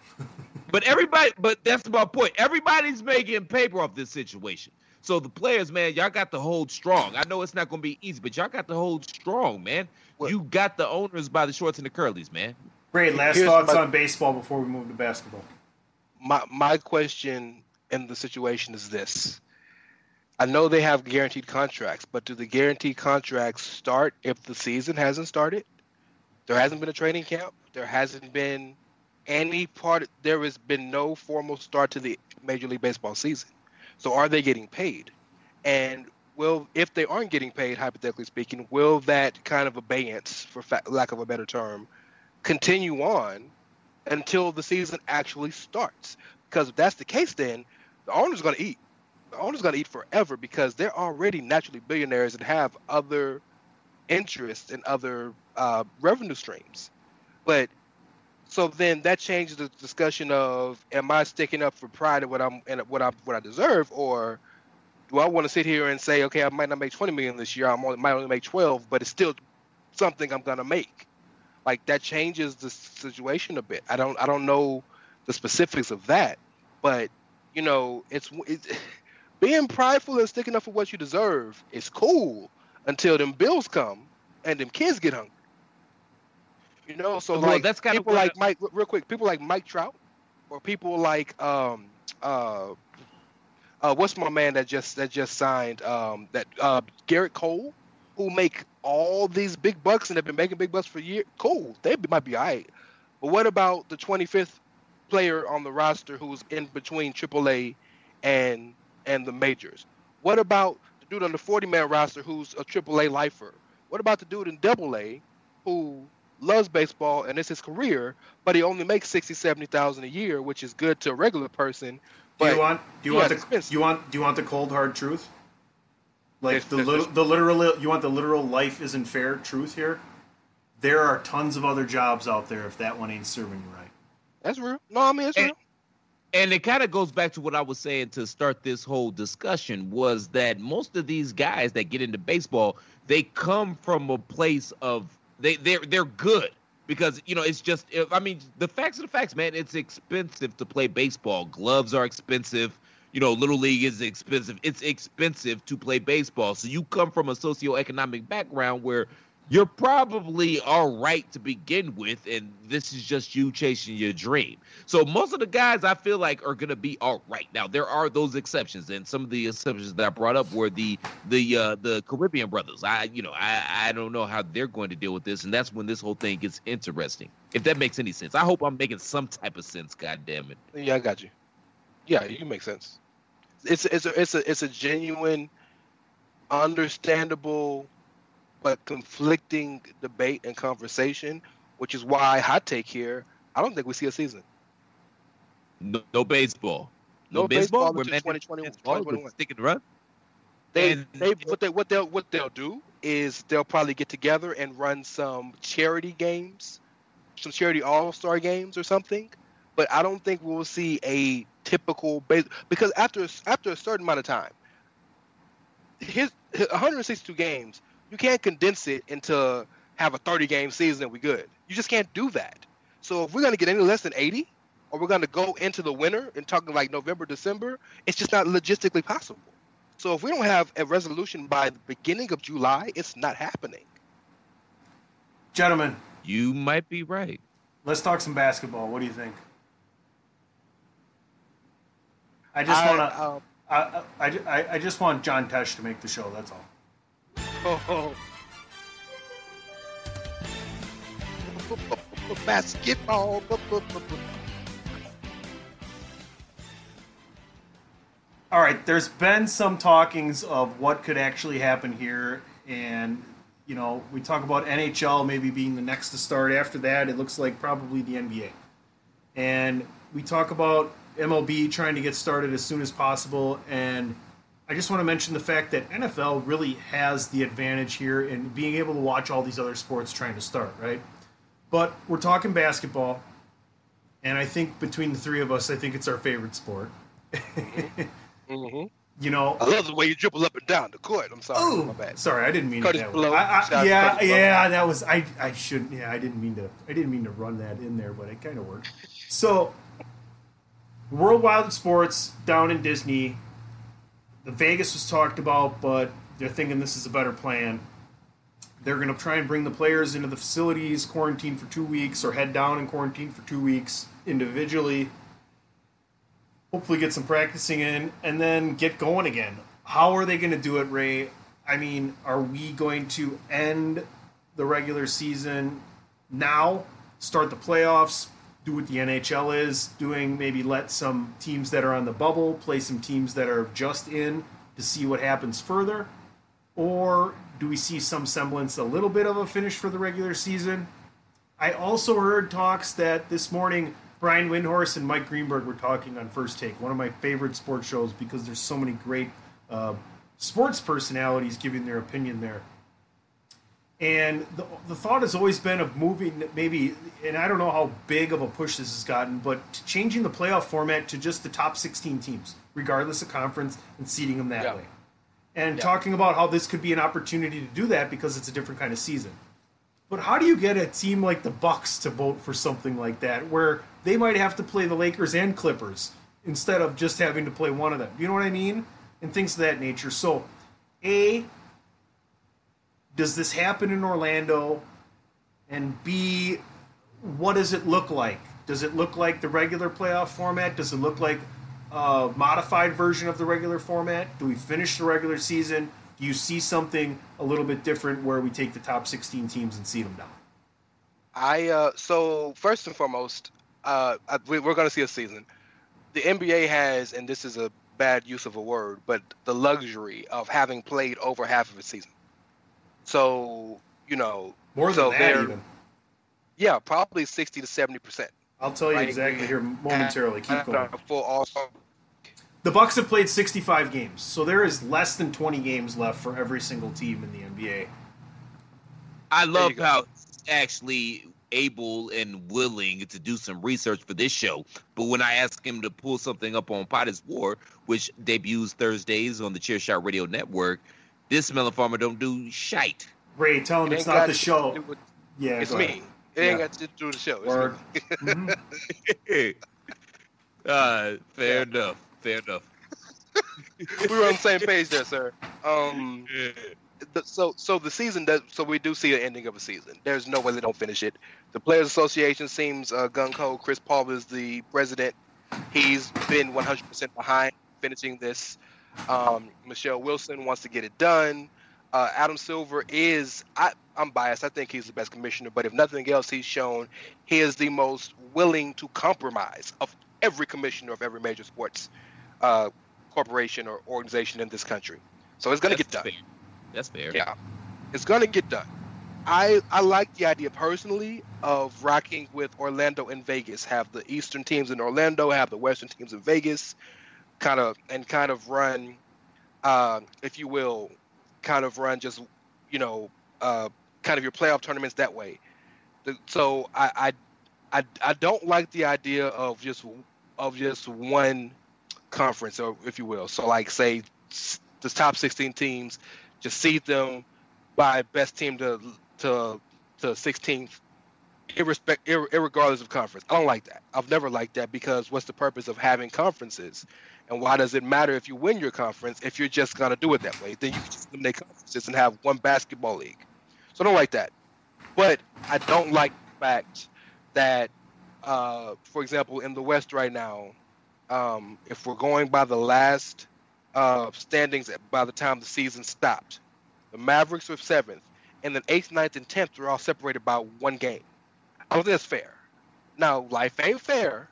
but everybody, but that's my point. Everybody's making paper off this situation. So the players, man, y'all got to hold strong. I know it's not going to be easy, but y'all got to hold strong, man. You got the owners by the shorts and the curlies, man. Great. Last Here's thoughts my- on baseball before we move to basketball. my my question in the situation is this. I know they have guaranteed contracts, but do the guaranteed contracts start if the season hasn't started? There hasn't been a training camp. There hasn't been any part. There has been no formal start to the Major League Baseball season. So are they getting paid? And will, if they aren't getting paid, hypothetically speaking, will that kind of abeyance, for fa- lack of a better term, continue on until the season actually starts? Because if that's the case, then the owner's going to eat. The owner's going to eat forever because they're already naturally billionaires and have other interests and other uh, revenue streams. But so then that changes the discussion of am I sticking up for pride and what I'm and what I what I deserve, or do I want to sit here and say, okay, I might not make 20 million this year, I might only make 12, but it's still something I'm gonna make. Like that changes the situation a bit. I don't I don't know the specifics of that, but you know, it's, it's being prideful and sticking up for what you deserve is cool until them bills come and them kids get hungry. You know, so Well, like that's kinda people what like Mike, real quick, people like Mike Trout, or people like um uh uh what's my man that just that just signed um that uh Garrett Cole, who make all these big bucks and have been making big bucks for years. Cool, they might be alright, but what about the 25th player on the roster who's in between AAA and and the majors? What about the dude on the 40 man roster who's a AAA lifer? What about the dude in Double A who loves baseball and it's his career, but he only makes 60, 70,000 a year, which is good to a regular person. Do But you want? Do you want the? Do you want? Do you want the cold hard truth? Like It's- the it's- little, the literal. You want the literal life isn't fair truth here. there are tons of other jobs out there if that one ain't serving you right. That's real. No, I mean it's And- real. And it kind of goes back to what I was saying to start this whole discussion was that most of these guys that get into baseball, they come from a place of they they're they're good because you know it's just I mean the facts are the facts, man. It's expensive to play baseball. Gloves are expensive. You know, little league is expensive. It's expensive to play baseball. So you come from a socioeconomic background where you're probably all right to begin with, and this is just you chasing your dream. So most of the guys I feel like are gonna be all right. Now there are those exceptions, and some of the exceptions that I brought up were the the uh, the Caribbean brothers. I you know I I don't know how they're going to deal with this, and that's when this whole thing gets interesting. If that makes any sense, I hope I'm making some type of sense. God damn it. Yeah, I got you. Yeah, you make sense. It's it's a it's a it's a genuine, understandable, but conflicting debate and conversation, which is why hot take here. I don't think we see a season. No, no baseball. No, No baseball. baseball We're until 2020 2021. Stick and run. They And- they what they what they'll what they'll do is they'll probably get together and run some charity games, some charity all star games or something. But I don't think we'll see a typical base because after a- after a certain amount of time, his, his 162 games, you can't condense it into have a 30 game season and we good. You just can't do that. So if we're gonna get any less than 80, or we're gonna go into the winter and talking like November, December, it's just not logistically possible. So if we don't have a resolution by the beginning of July, it's not happening. Gentlemen, You might be right. let's talk some basketball. What do you think? I just want to. um, I, I, I, I just want John Tesh to make the show. That's all. Oh, basketball. All right, there's been some talkings of what could actually happen here, and you know, we talk about NHL maybe being the next to start. After that, it looks like probably the NBA, and we talk about MLB trying to get started as soon as possible. And I just want to mention the fact that NFL really has the advantage here in being able to watch all these other sports trying to start, right? But we're talking basketball, and I think between the three of us, I think it's our favorite sport. hmm You know, I love the way you dribble up and down the court. I'm sorry. Oh, my bad. sorry, I didn't mean Kurtis it that Blow. way. I, I, Shout to yeah, Blow. yeah, that was I. I shouldn't. Yeah, I didn't mean to. I didn't mean to run that in there, but it kind of worked. So, World Wild Sports down in Disney. Vegas was talked about, but they're thinking this is a better plan. They're going to try and bring the players into the facilities, quarantine for two weeks, or head down and quarantine for two weeks individually. Hopefully, get some practicing in, and then get going again. How are they going to do it, Ray? I mean, are we going to end the regular season now, start the playoffs, do what the NHL is doing, maybe let some teams that are on the bubble play some teams that are just in to see what happens further? Or do we see some semblance, a little bit of a finish for the regular season? I also heard talks that this morning Brian Windhorst and Mike Greenberg were talking on First Take, one of my favorite sports shows because there's so many great uh, sports personalities giving their opinion there. And the, the thought has always been of moving maybe, and I don't know how big of a push this has gotten, but changing the playoff format to just the top 16 teams, regardless of conference, and seeding them that Yeah. way. And Yeah. talking about how this could be an opportunity to do that because it's a different kind of season. But how do you get a team like the Bucks to vote for something like that, where they might have to play the Lakers and Clippers instead of just having to play one of them? You know what I mean? And things of that nature. So, a does this happen in Orlando? And B, what does it look like? Does it look like the regular playoff format? Does it look like a modified version of the regular format? Do we finish the regular season? Do you see something a little bit different where we take the top 16 teams and seed them down? I uh, so first and foremost, uh, I, we, we're going to see a season. The NBA has, and this is a bad use of a word, but the luxury of having played over half of a season. So you know, More than so that, even. Yeah, probably sixty to seventy percent. I'll tell you exactly here uh, momentarily. Keep going. Full all The Bucks have played 65 games, so there is less than 20 games left for every single team in the NBA. I love how actually able and willing to do some research for this show. But when I ask him to pull something up on Potter's War, which debuts Thursdays on the Chair Shot Radio Network, this melon farmer don't do shite. Ray, tell him It it's not the show. with- Yeah, it's me. ahead. It ain't got to do with the show. It's Word. me. uh, fair enough. Fair enough. we were on the same page there, sir. Um, the, so so the season does. So we do see the ending of a season. There's no way they don't finish it. The Players Association seems uh, gung ho. Chris Paul is the president. He's been 100% behind finishing this. Um, Michelle Wilson wants to get it done. Uh, Adam Silver is. I, I'm biased. I think he's the best commissioner. But if nothing else, he's shown he is the most willing to compromise of every commissioner of every major sports uh, corporation or organization in this country. So it's going to get done. That's fair. Yeah, it's going to get done. I I like the idea personally of rocking with Orlando and Vegas. Have the Eastern teams in Orlando, have the Western teams in Vegas, kind of and kind of run, uh, if you will, kind of run just you know, uh, kind of your playoff tournaments that way. So I, I I I don't like the idea of just of just one conference, or if you will. So like say the top 16 teams, just seed them by best team to to to 16th, irrespect ir- of conference. I don't like that. I've never liked that because what's the purpose of having conferences? And why does it matter if you win your conference if you're just gonna do it that way? Then you can just eliminate conferences and have one basketball league. So I don't like that. But I don't like the fact that, uh, for example, in the West right now, um, if we're going by the last uh, standings by the time the season stopped, the Mavericks were seventh, and then eighth, ninth, and tenth were all separated by one game. I don't think that's fair. Now, life ain't fair.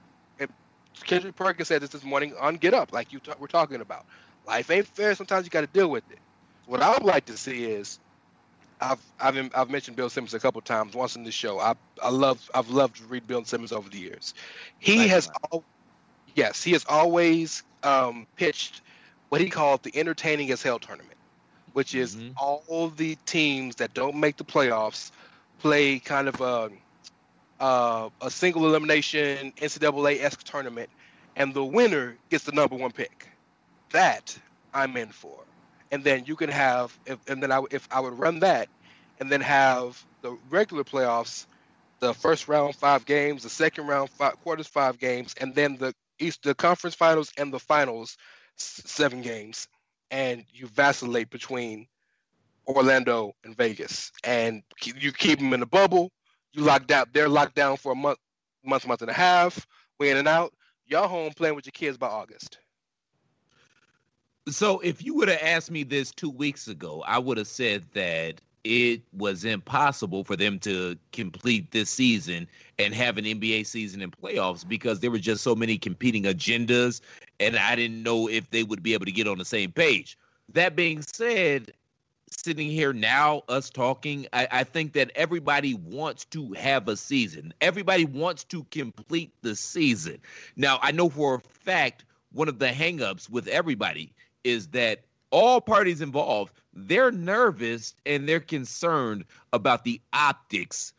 Kendrick Perkins said this this morning on Get Up, like you ta- were talking about. Life ain't fair. Sometimes you got to deal with it. What I would like to see is, I've I've I've mentioned Bill Simmons a couple times once in the show. I I love I've loved to read Bill Simmons over the years. He has al- yes he has always um, pitched what he called the entertaining as hell tournament, which is all the teams that don't make the playoffs play kind of a uh, a single elimination NCAA esque tournament, and the winner gets the number one pick. That I'm in for. And then you can have, if, and then I, if I would run that, and then have the regular playoffs, the first round five games, the second round five quarters five games, and then the East the conference finals and the finals seven games, and you vacillate between Orlando and Vegas, and you keep them in the bubble. You locked out. They're locked down for a month, month, month and a half. We in and out. Y'all home playing with your kids by August. So if you would have asked me this two weeks ago, I would have said that it was impossible for them to complete this season and have an NBA season and playoffs because there were just so many competing agendas, and I didn't know if they would be able to get on the same page. That being said, sitting here now, us talking, I, I think that everybody wants to have a season. Everybody wants to complete the season. Now, I know for a fact one of the hangups with everybody is that all parties involved, they're nervous and they're concerned about the optics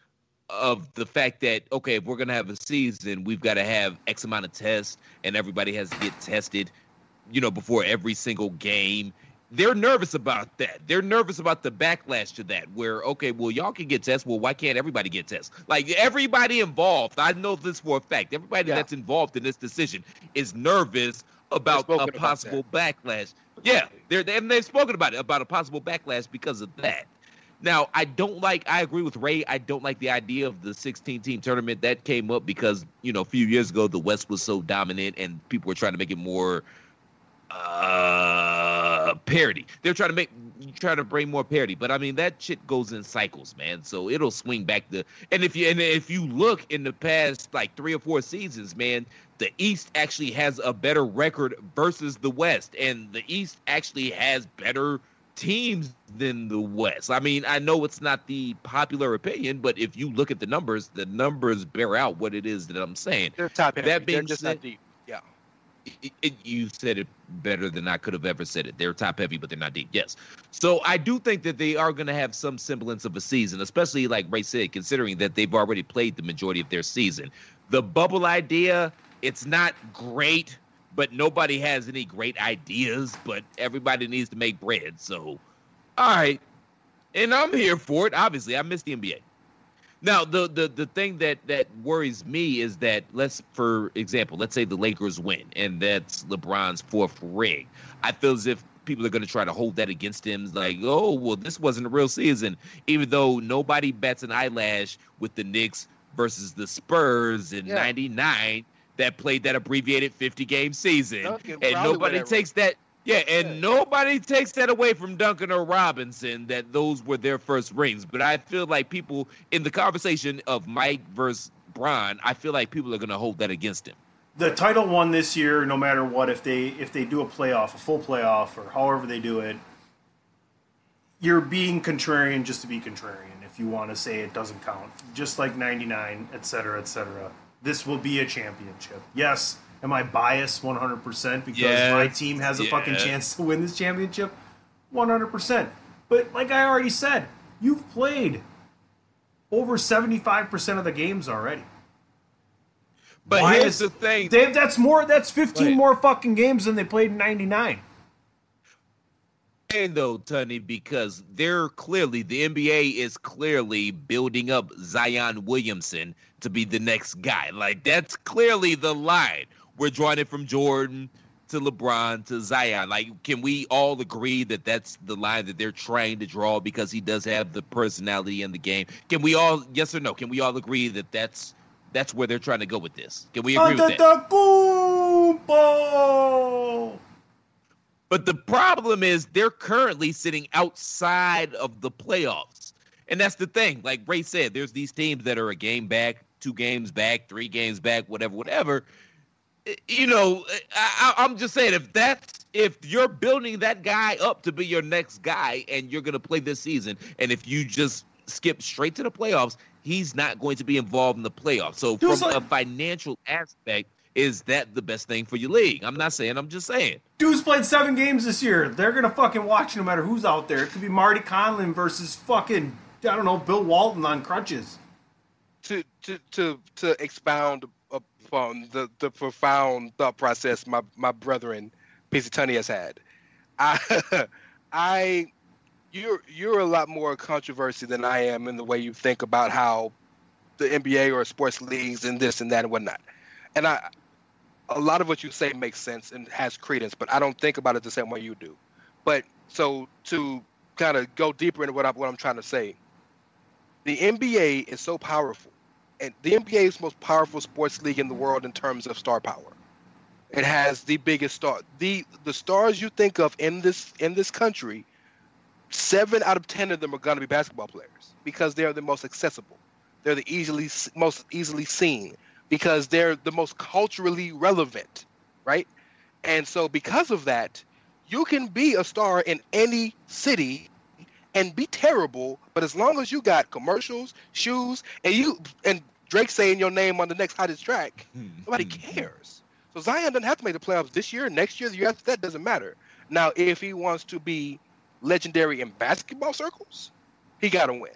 of the fact that okay, if we're gonna have a season, we've got to have X amount of tests, and everybody has to get tested, you know, before every single game. They're nervous about that. They're nervous about the backlash to that. Where okay, well, y'all can get tests. Well, why can't everybody get tests? Like everybody involved, I know this for a fact. Everybody that's involved in this decision is nervous about a about possible backlash. Yeah, they're they, and they've spoken about it about a possible backlash because of that. Now, I don't like. I agree with Ray. I don't like the idea of the 16 team tournament that came up because you know a few years ago the West was so dominant and people were trying to make it more uh parity. They're trying to make trying to bring more parity, but I mean that shit goes in cycles, man. So it'll swing back the and if you and if you look in the past like three or four seasons, man, the East actually has a better record versus the West, and the East actually has better teams than the West. I mean, I know it's not the popular opinion, but if you look at the numbers, the numbers bear out what it is that I'm saying. They're top heavy. That being They're just said, not deep. It, it, you said it better than I could have ever said it. They're top heavy, but they're not deep. Yes. So I do think that they are going to have some semblance of a season, especially like Ray said, considering that they've already played the majority of their season. The bubble idea, it's not great, but nobody has any great ideas, but everybody needs to make bread. So, all right. And I'm here for it. Obviously, I miss the NBA. Now, the, the the thing that that worries me is that let's, for example, let's say the Lakers win, and that's LeBron's fourth ring. I feel as if people are going to try to hold that against him, like, oh, well, this wasn't a real season, even though nobody bats an eyelash with the Knicks versus the Spurs in '99 that played that abbreviated 50 game season, and nobody takes that. Yeah, and nobody takes that away from Duncan or Robinson that those were their first rings. But I feel like people in the conversation of Mike versus Bron, I feel like people are going to hold that against him. the title won this year no matter what if they if they do a playoff a full playoff or however they do it you're being contrarian just to be contrarian if you want to say it doesn't count just like 99 et cetera et cetera this will be a championship yes am i biased 100% because Yes, my team has a fucking chance to win this championship 100% but like i already said you've played over 75% of the games already But Why here's is- the thing. Dave, that's more. That's fifteen Wait. more fucking games than they played in '99. And though, Tony, because they're clearly the NBA is clearly building up Zion Williamson to be the next guy. Like that's clearly the line. We're drawing it from Jordan to LeBron to Zion. Like, can we all agree that that's the line that they're trying to draw because he does have the personality in the game? Can we all, yes or no? Can we all agree that that's that's where they're trying to go with this? Can we agree with that? Antetokounmpo! But the problem is they're currently sitting outside of the playoffs. And that's the thing. Like Ray said, there's these teams that are a game back, two games back, three games back, whatever, whatever. I- You know, I, I- I'm just saying if that's if you're building that guy up to be your next guy and you're going to play this season, and if you just skip straight to the playoffs, he's not going to be involved in the playoffs. So Dude's from like- a financial aspect, is that the best thing for your league? I'm not saying. I'm just saying. Dude's played seven games this year. They're gonna fucking watch no matter who's out there. It could be Marty Conlon versus fucking I don't know Bill Walton on crutches. to to to to expound the the profound thought process my my brethren PC Tunney has had. I I you're you're a lot more controversy than I am in the way you think about how the NBA or sports leagues and this and that and whatnot. And I a lot of what you say makes sense and has credence, but I don't think about it the same way you do. But so to kind of go deeper into what I'm what I'm trying to say, the NBA is so powerful, and the NBA is the most powerful sports league in the world in terms of star power. It has the biggest star. the The stars you think of in this in this country, seven out of ten of them are going to be basketball players because they are the most accessible. They're the easily most easily seen because they're the most culturally relevant, right? And so because of that, you can be a star in any city and be terrible, but as long as you got commercials, shoes, and you and Drake saying your name on the next hottest track, hmm. nobody hmm. cares. So Zion doesn't have to make the playoffs this year, next year, the year after that doesn't matter. Now, if he wants to be legendary in basketball circles, he got to win.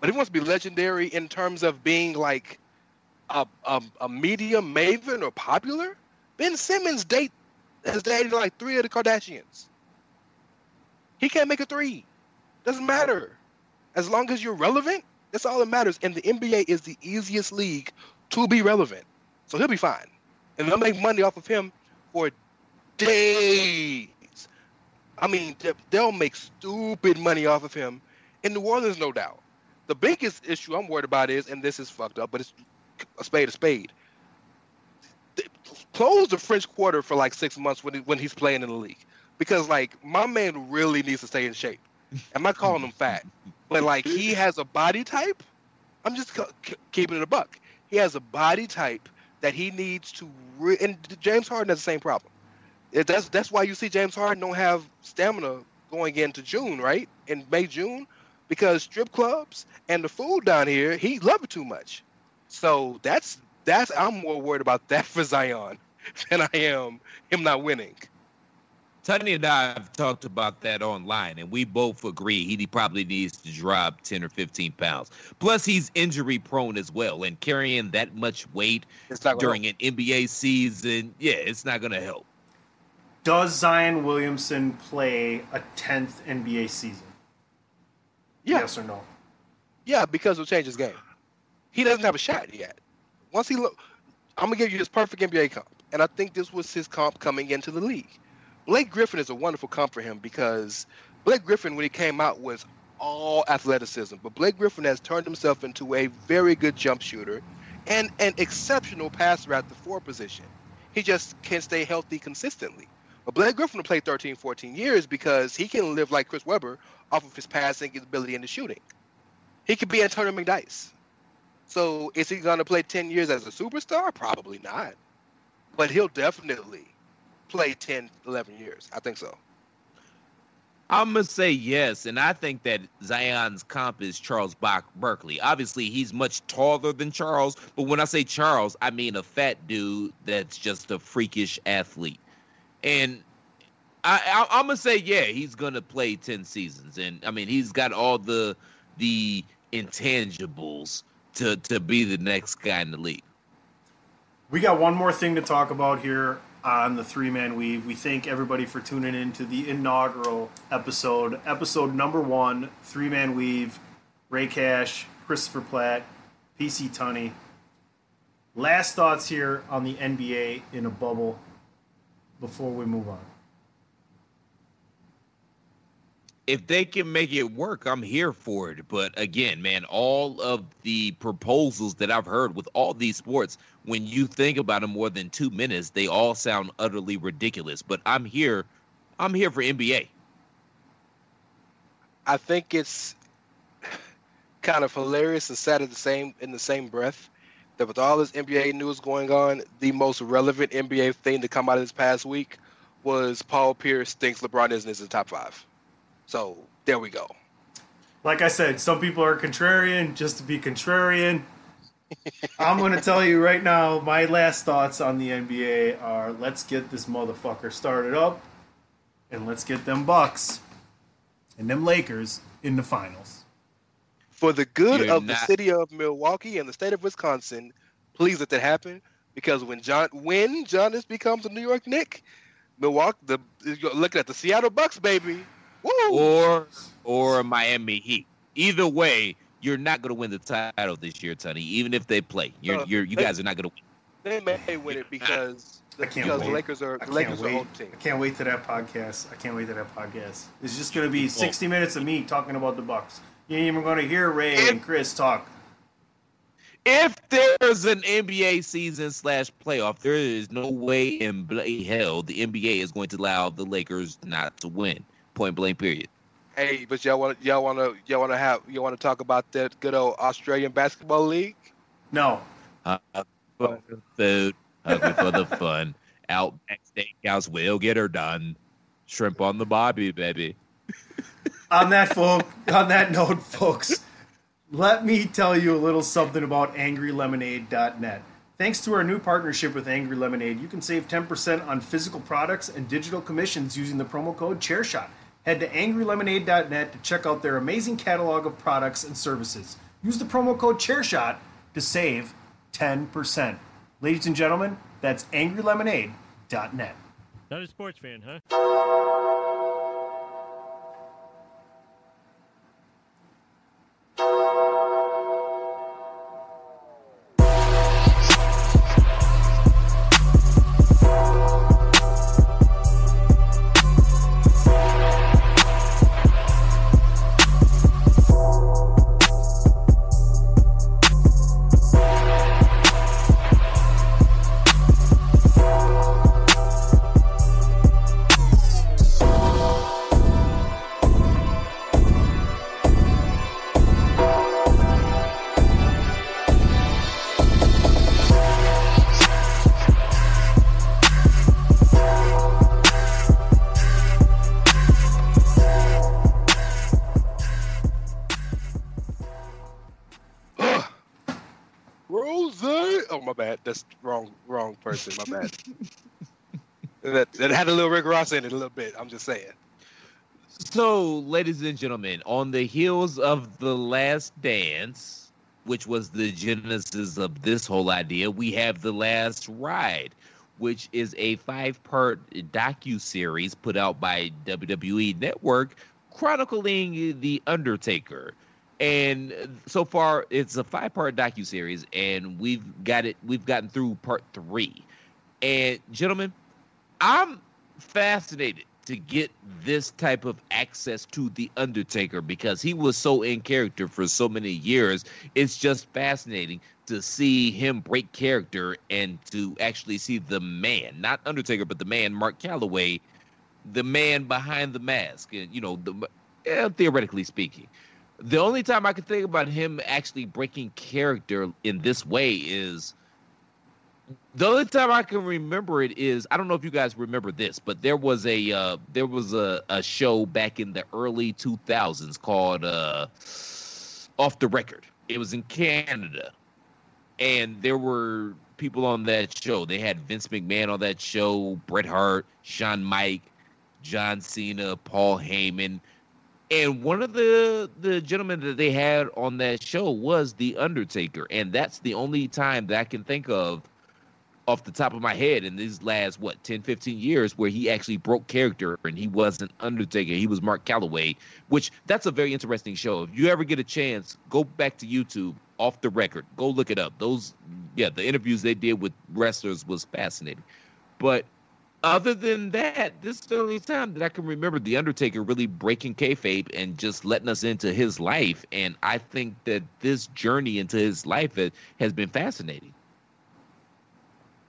But if he wants to be legendary in terms of being like a, a, a media maven or popular, Ben Simmons date has dated like three of the Kardashians. He can't make a three. Doesn't matter. As long as you're relevant, that's all that matters. And the NBA is the easiest league to be relevant. So he'll be fine. And they'll make money off of him for days. I mean, they- they'll make stupid money off of him in New Orleans, no doubt. The biggest issue I'm worried about is, and this is fucked up, but it's a spade a spade. They- Close the French Quarter for like six months when he, when he's playing in the league, because like my man really needs to stay in shape. I'm not calling him fat, but like he has a body type. I'm just c- keeping it a buck. He has a body type that he needs to. Re- and James Harden has the same problem. That's that's why you see James Harden don't have stamina going into June, right? In May June, because strip clubs and the food down here, he love it too much. So that's that's I'm more worried about that for Zion than I am him not winning. Tony and I have talked about that online, and we both agree he probably needs to drop 10 or 15 pounds. Plus, he's injury prone as well, and carrying that much weight during an NBA season, yeah, it's not going to help. Does Zion Williamson play a 10th NBA season? Yeah. Yes or no? Yeah, because it'll change his game. He doesn't have a shot yet. Once he look, I'm gonna give you his perfect NBA comp, and I think this was his comp coming into the league. Blake Griffin is a wonderful comp for him because Blake Griffin, when he came out, was all athleticism, but Blake Griffin has turned himself into a very good jump shooter and an exceptional passer at the four position. He just can't stay healthy consistently. But Blake Griffin will play 13, 14 years because he can live like Chris Webber off of his passing, his ability, and the shooting. He could be Antonio McDyess. So is he going to play 10 years as a superstar? Probably not. But he'll definitely play 10, 11 years. I think so. I'm gonna say yes, and I think that Zion's comp is Charles Bach- Barkley. Obviously, he's much taller than Charles, but when I say Charles, I mean a fat dude that's just a freakish athlete. And I, I, am gonna say yeah, he's gonna play ten seasons, and I mean he's got all the the intangibles to to be the next guy in the league. We got one more thing to talk about here on the three man weave. We thank everybody for tuning in to the inaugural episode, episode number one, three man weave. Ray Cash, Christopher Platt, PC Tunney. Last thoughts here on the NBA in a bubble before we move on. If they can make it work, I'm here for it. But again, man, all of the proposals that I've heard with all these sports, when you think about them more than two minutes, they all sound utterly ridiculous. But I'm here. I'm here for NBA. I think it's kind of hilarious and sad at the same in the same breath that with all this NBA news going on, the most relevant NBA thing to come out of this past week was Paul Pierce thinks LeBron isn't in the top five. So there we go. Like I said, some people are contrarian just to be contrarian. I'm going to tell you right now, my last thoughts on the NBA are let's get this motherfucker started up and let's get them Bucks and them Lakers in the finals. For the good You're of not... the city of Milwaukee and the state of Wisconsin, please let that happen because when John when Giannis becomes a New York Knick, Milwaukee the looking at the Seattle Bucks baby. Woo! or or Miami Heat. Either way, you're not going to win the title this year, Tony. Even if they play, you're, uh, you're you guys are not going to win. They may win it because I can't because wait. the Lakers are the Lakers wait. are home team. I can't wait to that podcast. I can't wait to that podcast. It's just going to be 60 minutes of me talking about the Bucks. You ain't even going to hear Ray and Chris talk. If there's an NBA season slash playoff, there is no way in hell the NBA is going to allow the Lakers not to win point blank period. Hey, but y'all want y'all want to y'all want to have you want to talk about that good old Australian basketball league? No. Uh, for the food, hungry for the fun. Outback Steakhouse will get her done. Shrimp on the bobby, baby. on that, folk, on that note, folks, let me tell you a little something about AngryLemonade.net. Thanks to our new partnership with Angry Lemonade, you can save 10% on physical products and digital commissions using the promo code ChairShot. Head to angrylemonade.net to check out their amazing catalog of products and services. Use the promo code ChairShot to save 10%. Ladies and gentlemen, that's angrylemonade.net. Not a sports fan, huh? Wrong, wrong person. My bad. that, that had a little Rick Ross in it a little bit. I'm just saying. So, ladies and gentlemen, on the heels of the Last Dance, which was the genesis of this whole idea, we have the Last Ride, which is a five-part docu series put out by WWE Network, chronicling the Undertaker. And so far, it's a five-part docu series, and we've got it. We've gotten through part three. And gentlemen, I'm fascinated to get this type of access to the Undertaker because he was so in character for so many years. It's just fascinating to see him break character and to actually see the man, not Undertaker, but the man, Mark Calloway, the man behind the mask, and you know, the yeah, theoretically speaking. The only time I can think about him actually breaking character in this way is the only time I can remember it is I don't know if you guys remember this, but there was a uh, there was a, a show back in the early 2000s called uh, Off the Record. It was in Canada, and there were people on that show. They had Vince McMahon on that show, Bret Hart, Shawn Mike, John Cena, Paul Heyman, and one of the the gentlemen that they had on that show was the Undertaker, and that's the only time that I can think of off the top of my head in these last what 10 15 years where he actually broke character and he wasn't undertaker. He was Mark Calaway which that's a very interesting show. If you ever get a chance go back to youtube off the record. Go look it up. Those yeah the interviews they did with wrestlers was fascinating. But other than that this is the only time that i can remember the undertaker really breaking kayfabe and just letting us into his life and i think that this journey into his life has been fascinating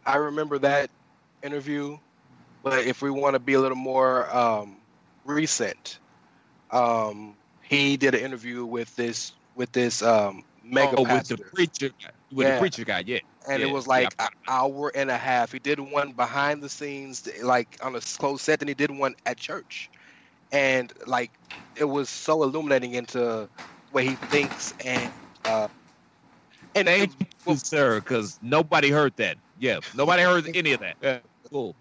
I remember that interview, but if we want to be a little more um, recent, um, he did an interview with this with this um, mega oh, pastor. with the preacher. With Yeah. the preacher guy, yeah. and yeah, it was like yeah. an hour and a half. He did one behind the scenes, like on a closed set, and he did one at church, and like it was so illuminating into what he thinks and uh, and Thank you, sir, because nobody heard that. Yeah, nobody heard any of that. Yeah, cool.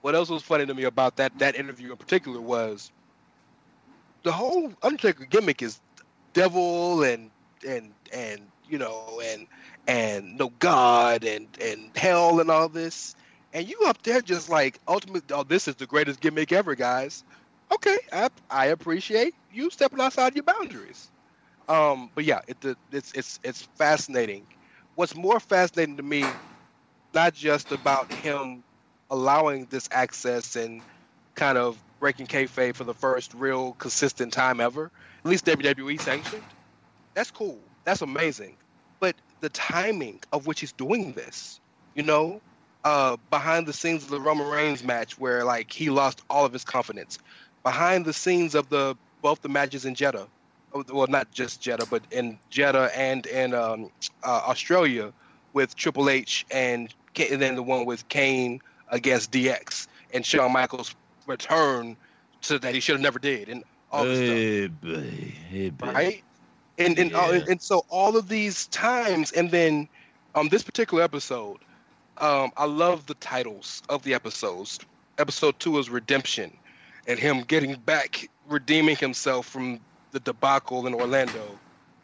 what else was funny to me about that that interview in particular was the whole Undertaker gimmick is devil and and and you know and and no God and and hell and all this, and you up there just like ultimate. Oh, this is the greatest gimmick ever, guys. Okay, I I appreciate you stepping outside your boundaries. Um, but yeah, it, it's it's it's fascinating. What's more fascinating to me, not just about him allowing this access and kind of breaking kayfabe for the first real consistent time ever, at least WWE sanctioned. That's cool. That's amazing. But the timing of which he's doing this, you know, uh, behind the scenes of the Roman Reigns match where like he lost all of his confidence, behind the scenes of the both the matches in Jeddah, Oh, well, not just Jeddah, but in Jeddah and in um, uh, Australia with Triple H and, and then the one with Kane against DX and Shawn Michaels return to that he should have never did and all this stuff boy. Hey, boy. right? And and, uh, and so all of these times, and then um, this particular episode, um, I love the titles of the episodes. Episode two is redemption, and him getting back, redeeming himself from the debacle in Orlando,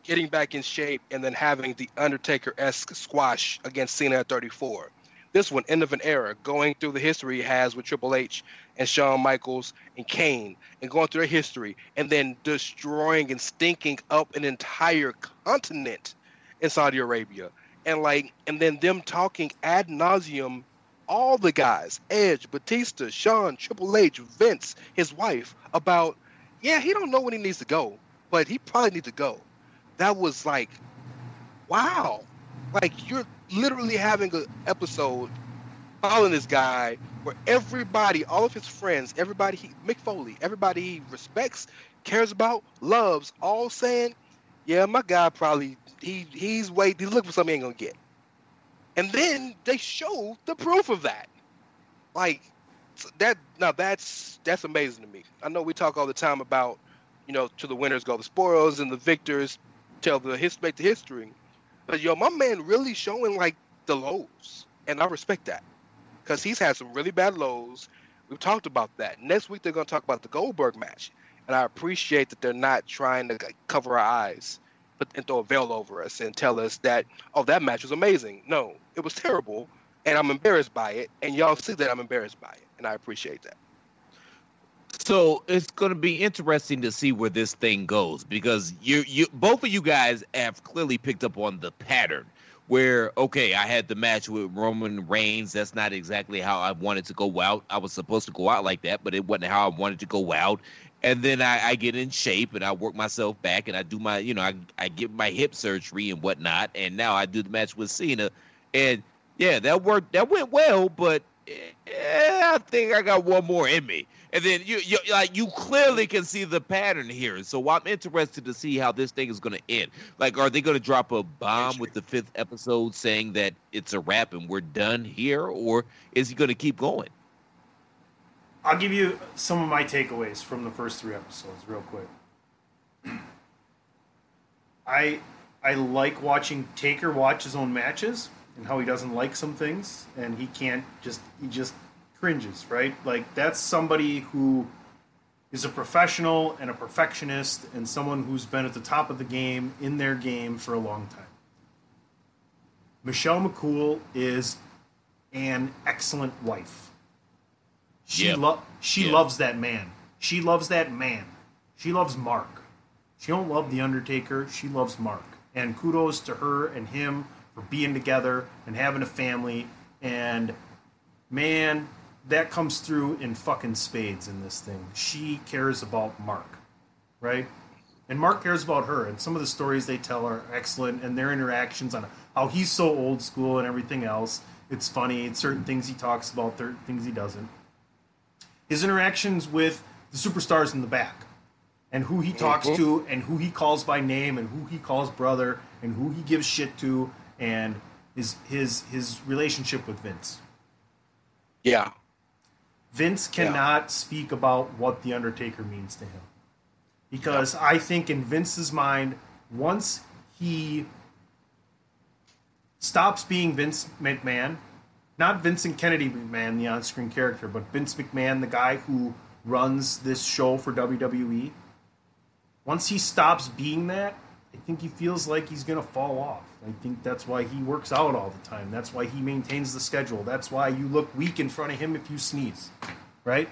getting back in shape, and then having the Undertaker-esque squash against Cena at 34. This one, end of an era, going through the history he has with Triple H and Shawn Michaels and Kane, and going through their history, and then destroying and stinking up an entire continent in Saudi Arabia, and like, and then them talking ad nauseum, all the guys, Edge, Batista, Shawn, Triple H, Vince, his wife, about, yeah, he don't know when he needs to go, but he probably needs to go. That was like, wow, like you're literally having an episode following this guy where everybody, all of his friends, everybody he Mick Foley, everybody he respects, cares about, loves, all saying, Yeah, my guy probably he he's wait he's looking for something he ain't gonna get. And then they show the proof of that. Like that now that's that's amazing to me. I know we talk all the time about, you know, to the winners go the spoils and the victors tell the his make the history. But yo, my man really showing like the lows, and I respect that because he's had some really bad lows. We've talked about that. Next week they're going to talk about the Goldberg match, and I appreciate that they're not trying to cover our eyes, but and throw a veil over us and tell us that oh that match was amazing. No, it was terrible, and I'm embarrassed by it, and y'all see that I'm embarrassed by it, and I appreciate that. So it's going to be interesting to see where this thing goes because you you both of you guys have clearly picked up on the pattern where okay, I had the match with Roman Reigns. That's not exactly how I wanted to go out. I was supposed to go out like that, but it wasn't how I wanted to go out. And then I, I get in shape and I work myself back and I do my, you know, I, I get my hip surgery and whatnot. And now I do the match with Cena. And yeah, that worked. That went well, but eh, I think I got one more in me. And then you, you like you clearly can see the pattern here. So I'm interested to see how this thing is going to end. Like, are they going to drop a bomb with the fifth episode saying that it's a wrap and we're done here, or is he going to keep going? I'll give you some of my takeaways from the first three episodes, real quick. I I like watching Taker watch his own matches and how he doesn't like some things and he can't just he just cringes, right? Like that's somebody who is a professional and a perfectionist and someone who's been at the top of the game in their game for a long time. Michelle McCool is an excellent wife. She Yep. lo- she Yep. loves that man. She loves that man. She loves Mark. She don't love the Undertaker. She loves Mark. And kudos to her and him for being together and having a family. And man, that comes through in fucking spades in this thing. She cares about Mark, right? And Mark cares about her. And some of the stories they tell are excellent, and their interactions on how he's so old school and everything else. It's funny. It's certain things he talks about, certain things he doesn't. His interactions with the superstars in the back, and who he talks Mhm. to, and who he calls by name, and who he calls brother, and who he gives shit to, and his his his relationship with Vince. Yeah. Vince cannot speak about what The Undertaker means to him. Because I think in Vince's mind, once he stops being Vince McMahon, not Vincent Kennedy McMahon, the on screen character, but Vince McMahon, the guy who runs this show for WWE, once he stops being that, I think he feels like he's going to fall off. I think that's why he works out all the time. That's why he maintains the schedule. That's why you look weak in front of him if you sneeze, right?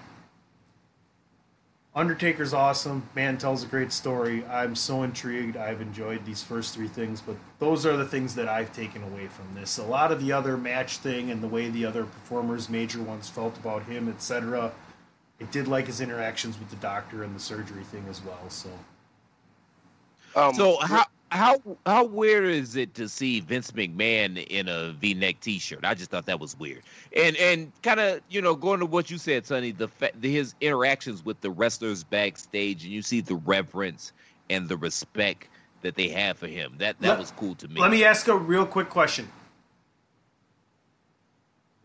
Undertaker's awesome. Man tells a great story. I'm so intrigued. I've enjoyed these first three things, but those are the things that I've taken away from this. A lot of the other match thing and the way the other performers, major ones, felt about him, etc. I did like his interactions with the doctor and the surgery thing as well. So Um, so how how how weird is it to see Vince McMahon in a V-neck T-shirt? I just thought that was weird. And and kind of you know going to what you said, Sonny, the fa- the his interactions with the wrestlers backstage, and you see the reverence and the respect that they have for him. That that Let- was cool to me. Let me ask a real quick question.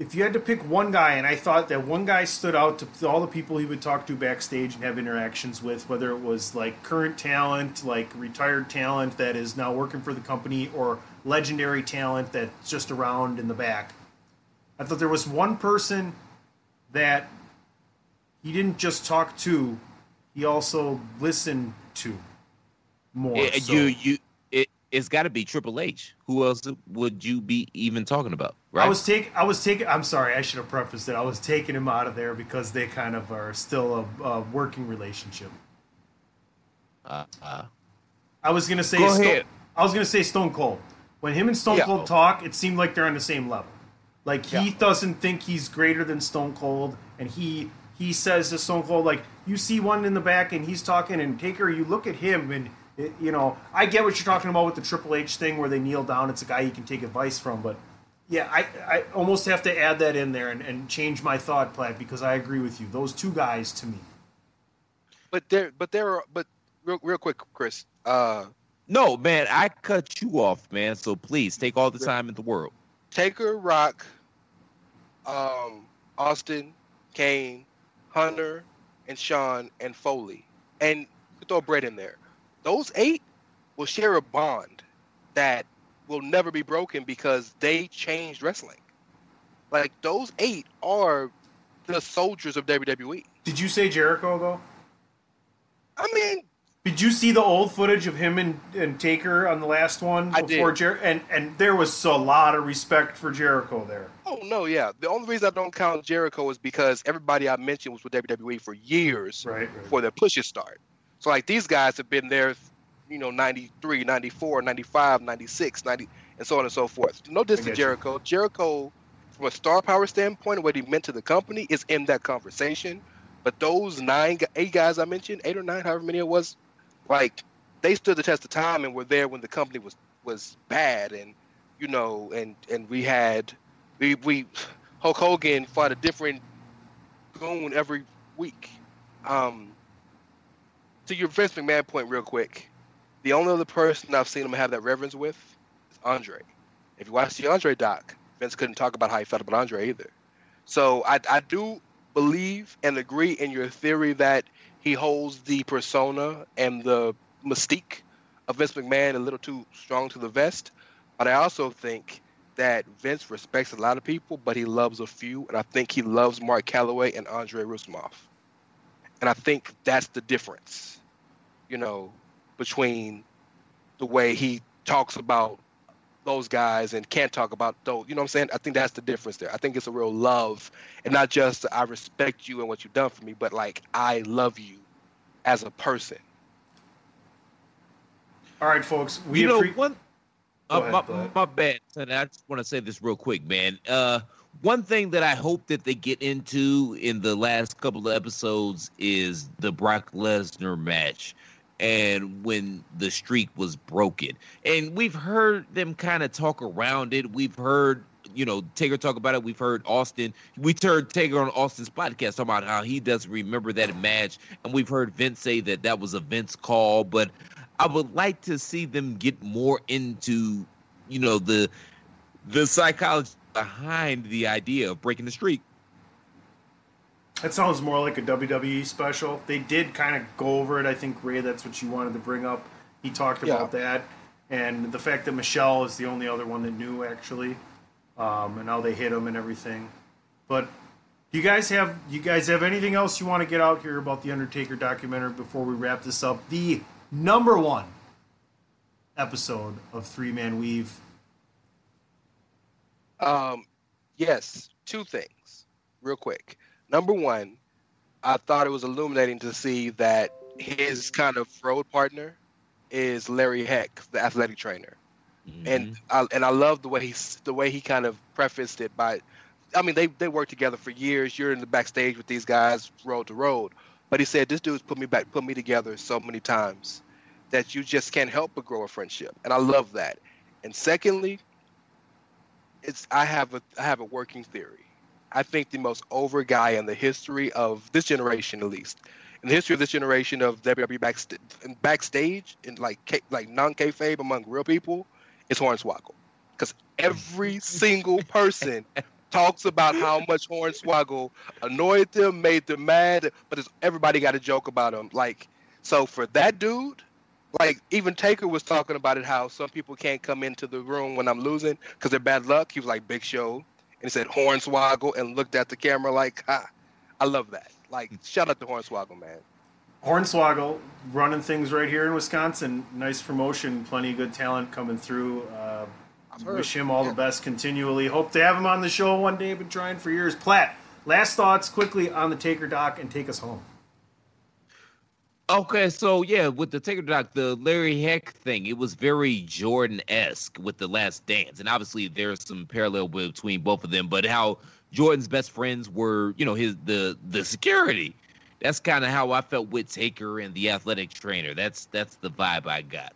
If you had to pick one guy, and I thought that one guy stood out to all the people he would talk to backstage and have interactions with, whether it was like current talent, like retired talent that is now working for the company, or legendary talent that's just around in the back. I thought there was one person that he didn't just talk to, he also listened to more. Eh, so- you you it it's got to be Triple H. Who else would you be even talking about? Right? I was take I was taking. I'm sorry, I should have prefaced it. I was taking him out of there because they kind of are still a, a working relationship. Uh, uh, I was gonna say. Go Sto- ahead. I was gonna say Stone Cold. When him and Stone Yeah. Cold talk, it seemed like they're on the same level. Like he doesn't think he's greater than Stone Cold, and he he says to Stone Cold like, "You see one in the back, and he's talking, and Taker, you look at him, and it, you know, I get what you're talking about with the Triple H thing where they kneel down. It's a guy you can take advice from, but." Yeah, I, I almost have to add that in there and, and change my thought, Platt, because I agree with you. Those two guys, to me, but there, but there are, but real, real quick, Chris. Uh, no, man, I cut you off, man. So please take all the time in the world. Taker, Rock, um, Austin, Kane, Hunter, and Shawn and Foley, and throw Bret in there. Those eight will share a bond that will never be broken because they changed wrestling. Like those eight are the soldiers of WWE. Did you say Jericho though? I mean, did you see the old footage of him and, and Taker on the last one I before did. Jer- and and there was a lot of respect for Jericho there. Oh no, yeah. The only reason I don't count Jericho is because everybody I mentioned was with WWE for years right, right. before their pushes start. So like these guys have been there, you know, 93, 94, 95, 96, 90, and so on and so forth. No diss I to get you. Jericho. Jericho, from a star power standpoint, what he meant to the company is in that conversation. But those nine, eight guys I mentioned, eight or nine, however many it was, like they stood the test of time and were there when the company was was bad and you know and and we had we we Hulk Hogan fought a different goon every week. Um, to your Vince McMahon point, real quick, the only other person I've seen him have that reverence with is Andre. If you watch the Andre doc, Vince couldn't talk about how he felt about Andre either. So I, I do believe and agree in your theory that he holds the persona and the mystique of Vince McMahon a little too strong to the vest. But I also think that Vince respects a lot of people, but he loves a few, and I think he loves Mark Calaway and Andre Roussimoff. And I think that's the difference, you know, between the way he talks about those guys and can't talk about those. You know what I'm saying? I think that's the difference there. I think it's a real love, and not just I respect you and what you've done for me, but like I love you as a person. All right, folks. We you know appre- one. Uh, ahead, my, go ahead. my bad. son. I just want to say this real quick, man. Uh, one thing that I hope that they get into in the last couple of episodes is the Brock Lesnar match and when the streak was broken. And we've heard them kind of talk around it. We've heard, you know, Taker talk about it. We've heard Austin. We heard Taker on Austin's podcast talk about how he doesn't remember that match. And we've heard Vince say that that was a Vince call. But I would like to see them get more into, you know, the the psychology behind the idea of breaking the streak. That sounds more like a WWE special. They did kind of go over it. I think Rey, that's what you wanted to bring up. He talked Yeah. about that, and the fact that Michelle is the only other one that knew actually, um, and how they hit him and everything. But do you guys have you guys have anything else you want to get out here about the Undertaker documentary before we wrap this up? The number one episode of Three Man Weave. Um, yes, two things, real quick. Number one, I thought it was illuminating to see that his kind of road partner is Larry Heck, the athletic trainer, and mm-hmm. I, and I love the way he the way he kind of prefaced it by, I mean they they worked together for years. You're in the backstage with these guys, road to road, but he said this dude's put me back, put me together so many times that you just can't help but grow a friendship, and I love that. And secondly, it's I have a I have a working theory. I think the most over guy in the history of this generation, at least, in the history of this generation of WWE backstage, backstage in like K, like non kayfabe among real people, is Hornswoggle, because every single person talks about how much Hornswoggle annoyed them, made them mad, but everybody got a joke about him. Like, so for that dude, like even Taker was talking about it, how some people can't come into the room when I'm losing because they're bad luck. He was like Big Show, and he said Hornswoggle, and looked at the camera like, ha, I love that. Like, shout out to Hornswoggle, man. Hornswoggle running things right here in Wisconsin. Nice promotion, plenty of good talent coming through. Uh, wish him all the best continually. Hope to have him on the show one day. Been trying for years. Platt, last thoughts quickly on the Taker doc and take us home. Okay, so yeah, with the Taker Doc, the Larry Heck thing, it was very Jordan esque with the Last Dance, and obviously there's some parallel between both of them. But how Jordan's best friends were, you know, his the the security. That's kind of how I felt with Taker and the athletic trainer. That's that's the vibe I got.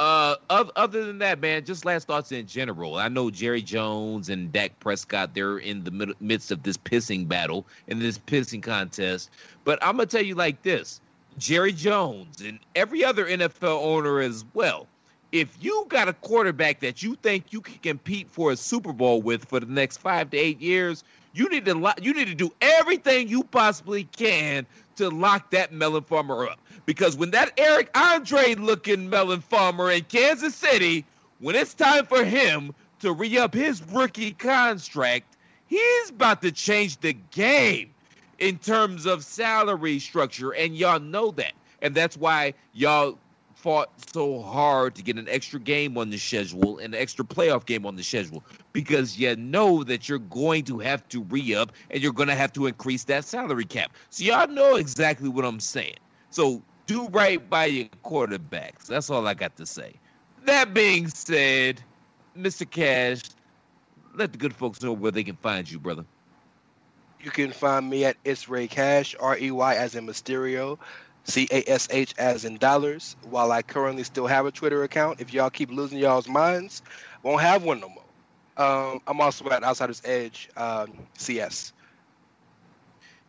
Uh, other, than that, man, just last thoughts in general. I know Jerry Jones and Dak Prescott, they're in the mid- midst of this pissing battle in this pissing contest. But I'm gonna tell you like this: Jerry Jones and every other NFL owner as well. If you got a quarterback that you think you can compete for a Super Bowl with for the next five to eight years, you need to lo- you need to do everything you possibly can to lock that melon farmer up. Because when that Eric Andre looking melon farmer in Kansas City, when it's time for him to re up his rookie contract, he's about to change the game in terms of salary structure. And y'all know that. And that's why y'all fought so hard to get an extra game on the schedule, an extra playoff game on the schedule, because you know that you're going to have to re up and you're going to have to increase that salary cap. So y'all know exactly what I'm saying. So do right by your quarterbacks. That's all I got to say. That being said, Mr. Cash, let the good folks know where they can find you, brother. You can find me at It's Rey Cash, R E Y as in Mysterio, C A S H as in dollars. While I currently still have a Twitter account, if y'all keep losing y'all's minds, won't have one no more. Um, I'm also at Outsiders Edge um, CS.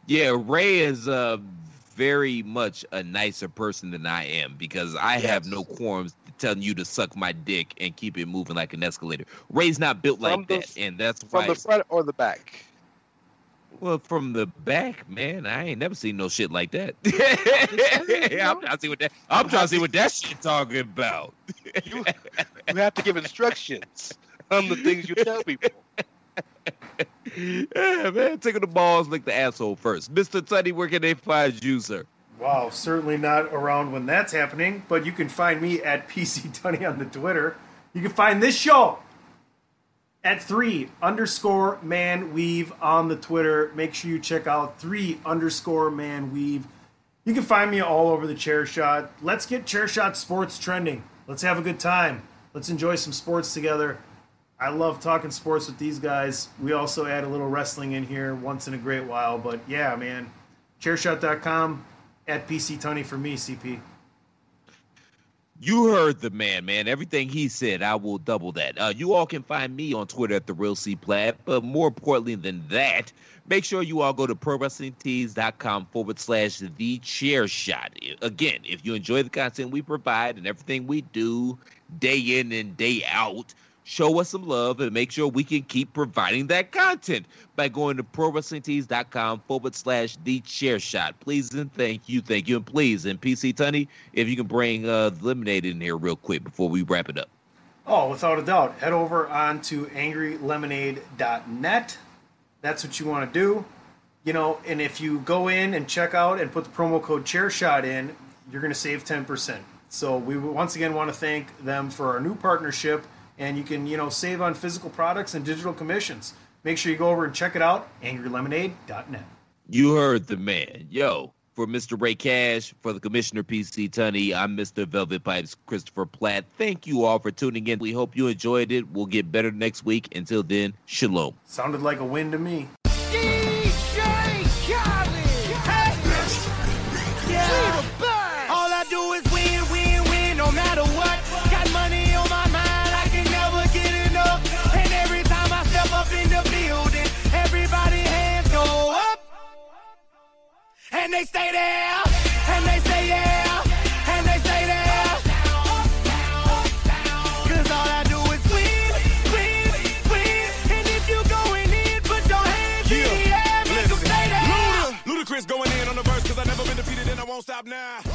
Yeah, Rey is uh, very much a nicer person than I am because I yes. have no qualms telling you to suck my dick and keep it moving like an escalator. Rey's not built from like the, that, and that's from why From the front or the back. Well, from the back, man, I ain't never seen no shit like that. I'm trying to see what that. I'm trying to see what that shit talking about. you, you have to give instructions on the things you tell people. yeah, man, taking the balls lick the asshole first. Mr. Tunney, where can they find you, sir? Wow, certainly not around when that's happening, but you can find me at PC Tunney on the Twitter. You can find this show at three underscore man weave on the Twitter. Make sure you check out three underscore man weave. You can find me all over the chair shot. Let's get chair shot sports trending. Let's have a good time. Let's enjoy some sports together. I love talking sports with these guys. We also add a little wrestling in here once in a great while. But yeah, man, chairshot.com at PC Tony for me, CP. You heard the man, man. Everything he said, I will double that. Uh, you all can find me on Twitter at the Real C Platt. But more importantly than that, make sure you all go to ProWrestlingTees.com forward slash The Chair Shot. Again, if you enjoy the content we provide and everything we do day in and day out, show us some love and make sure we can keep providing that content by going to prowrestlingtees.com forward slash the chair shot. Please and thank you, thank you, and please. And PC Tunney, if you can bring uh, lemonade in here real quick before we wrap it up. Oh, without a doubt. Head over on to angrylemonade.net. That's what you want to do. You know, and if you go in and check out and put the promo code chairshot in, you're going to save 10%. So we once again want to thank them for our new partnership and you can you know save on physical products and digital commissions. Make sure you go over and check it out, angrylemonade.net. You heard the man. Yo, for Mr. Rey Cash, for the Commissioner PC Tunney, I'm Mr. Velvet Pipes Christopher Platt. Thank you all for tuning in. We hope you enjoyed it. We'll get better next week. Until then, shalom. Sounded like a win to me. And they stay there, and they say yeah, and they stay there. Cause all I do is win, win, win. And if you going in, put your hands yeah. in the air, make them stay there. Luda, Ludacris going in on the verse, cause I never been defeated and I won't stop now.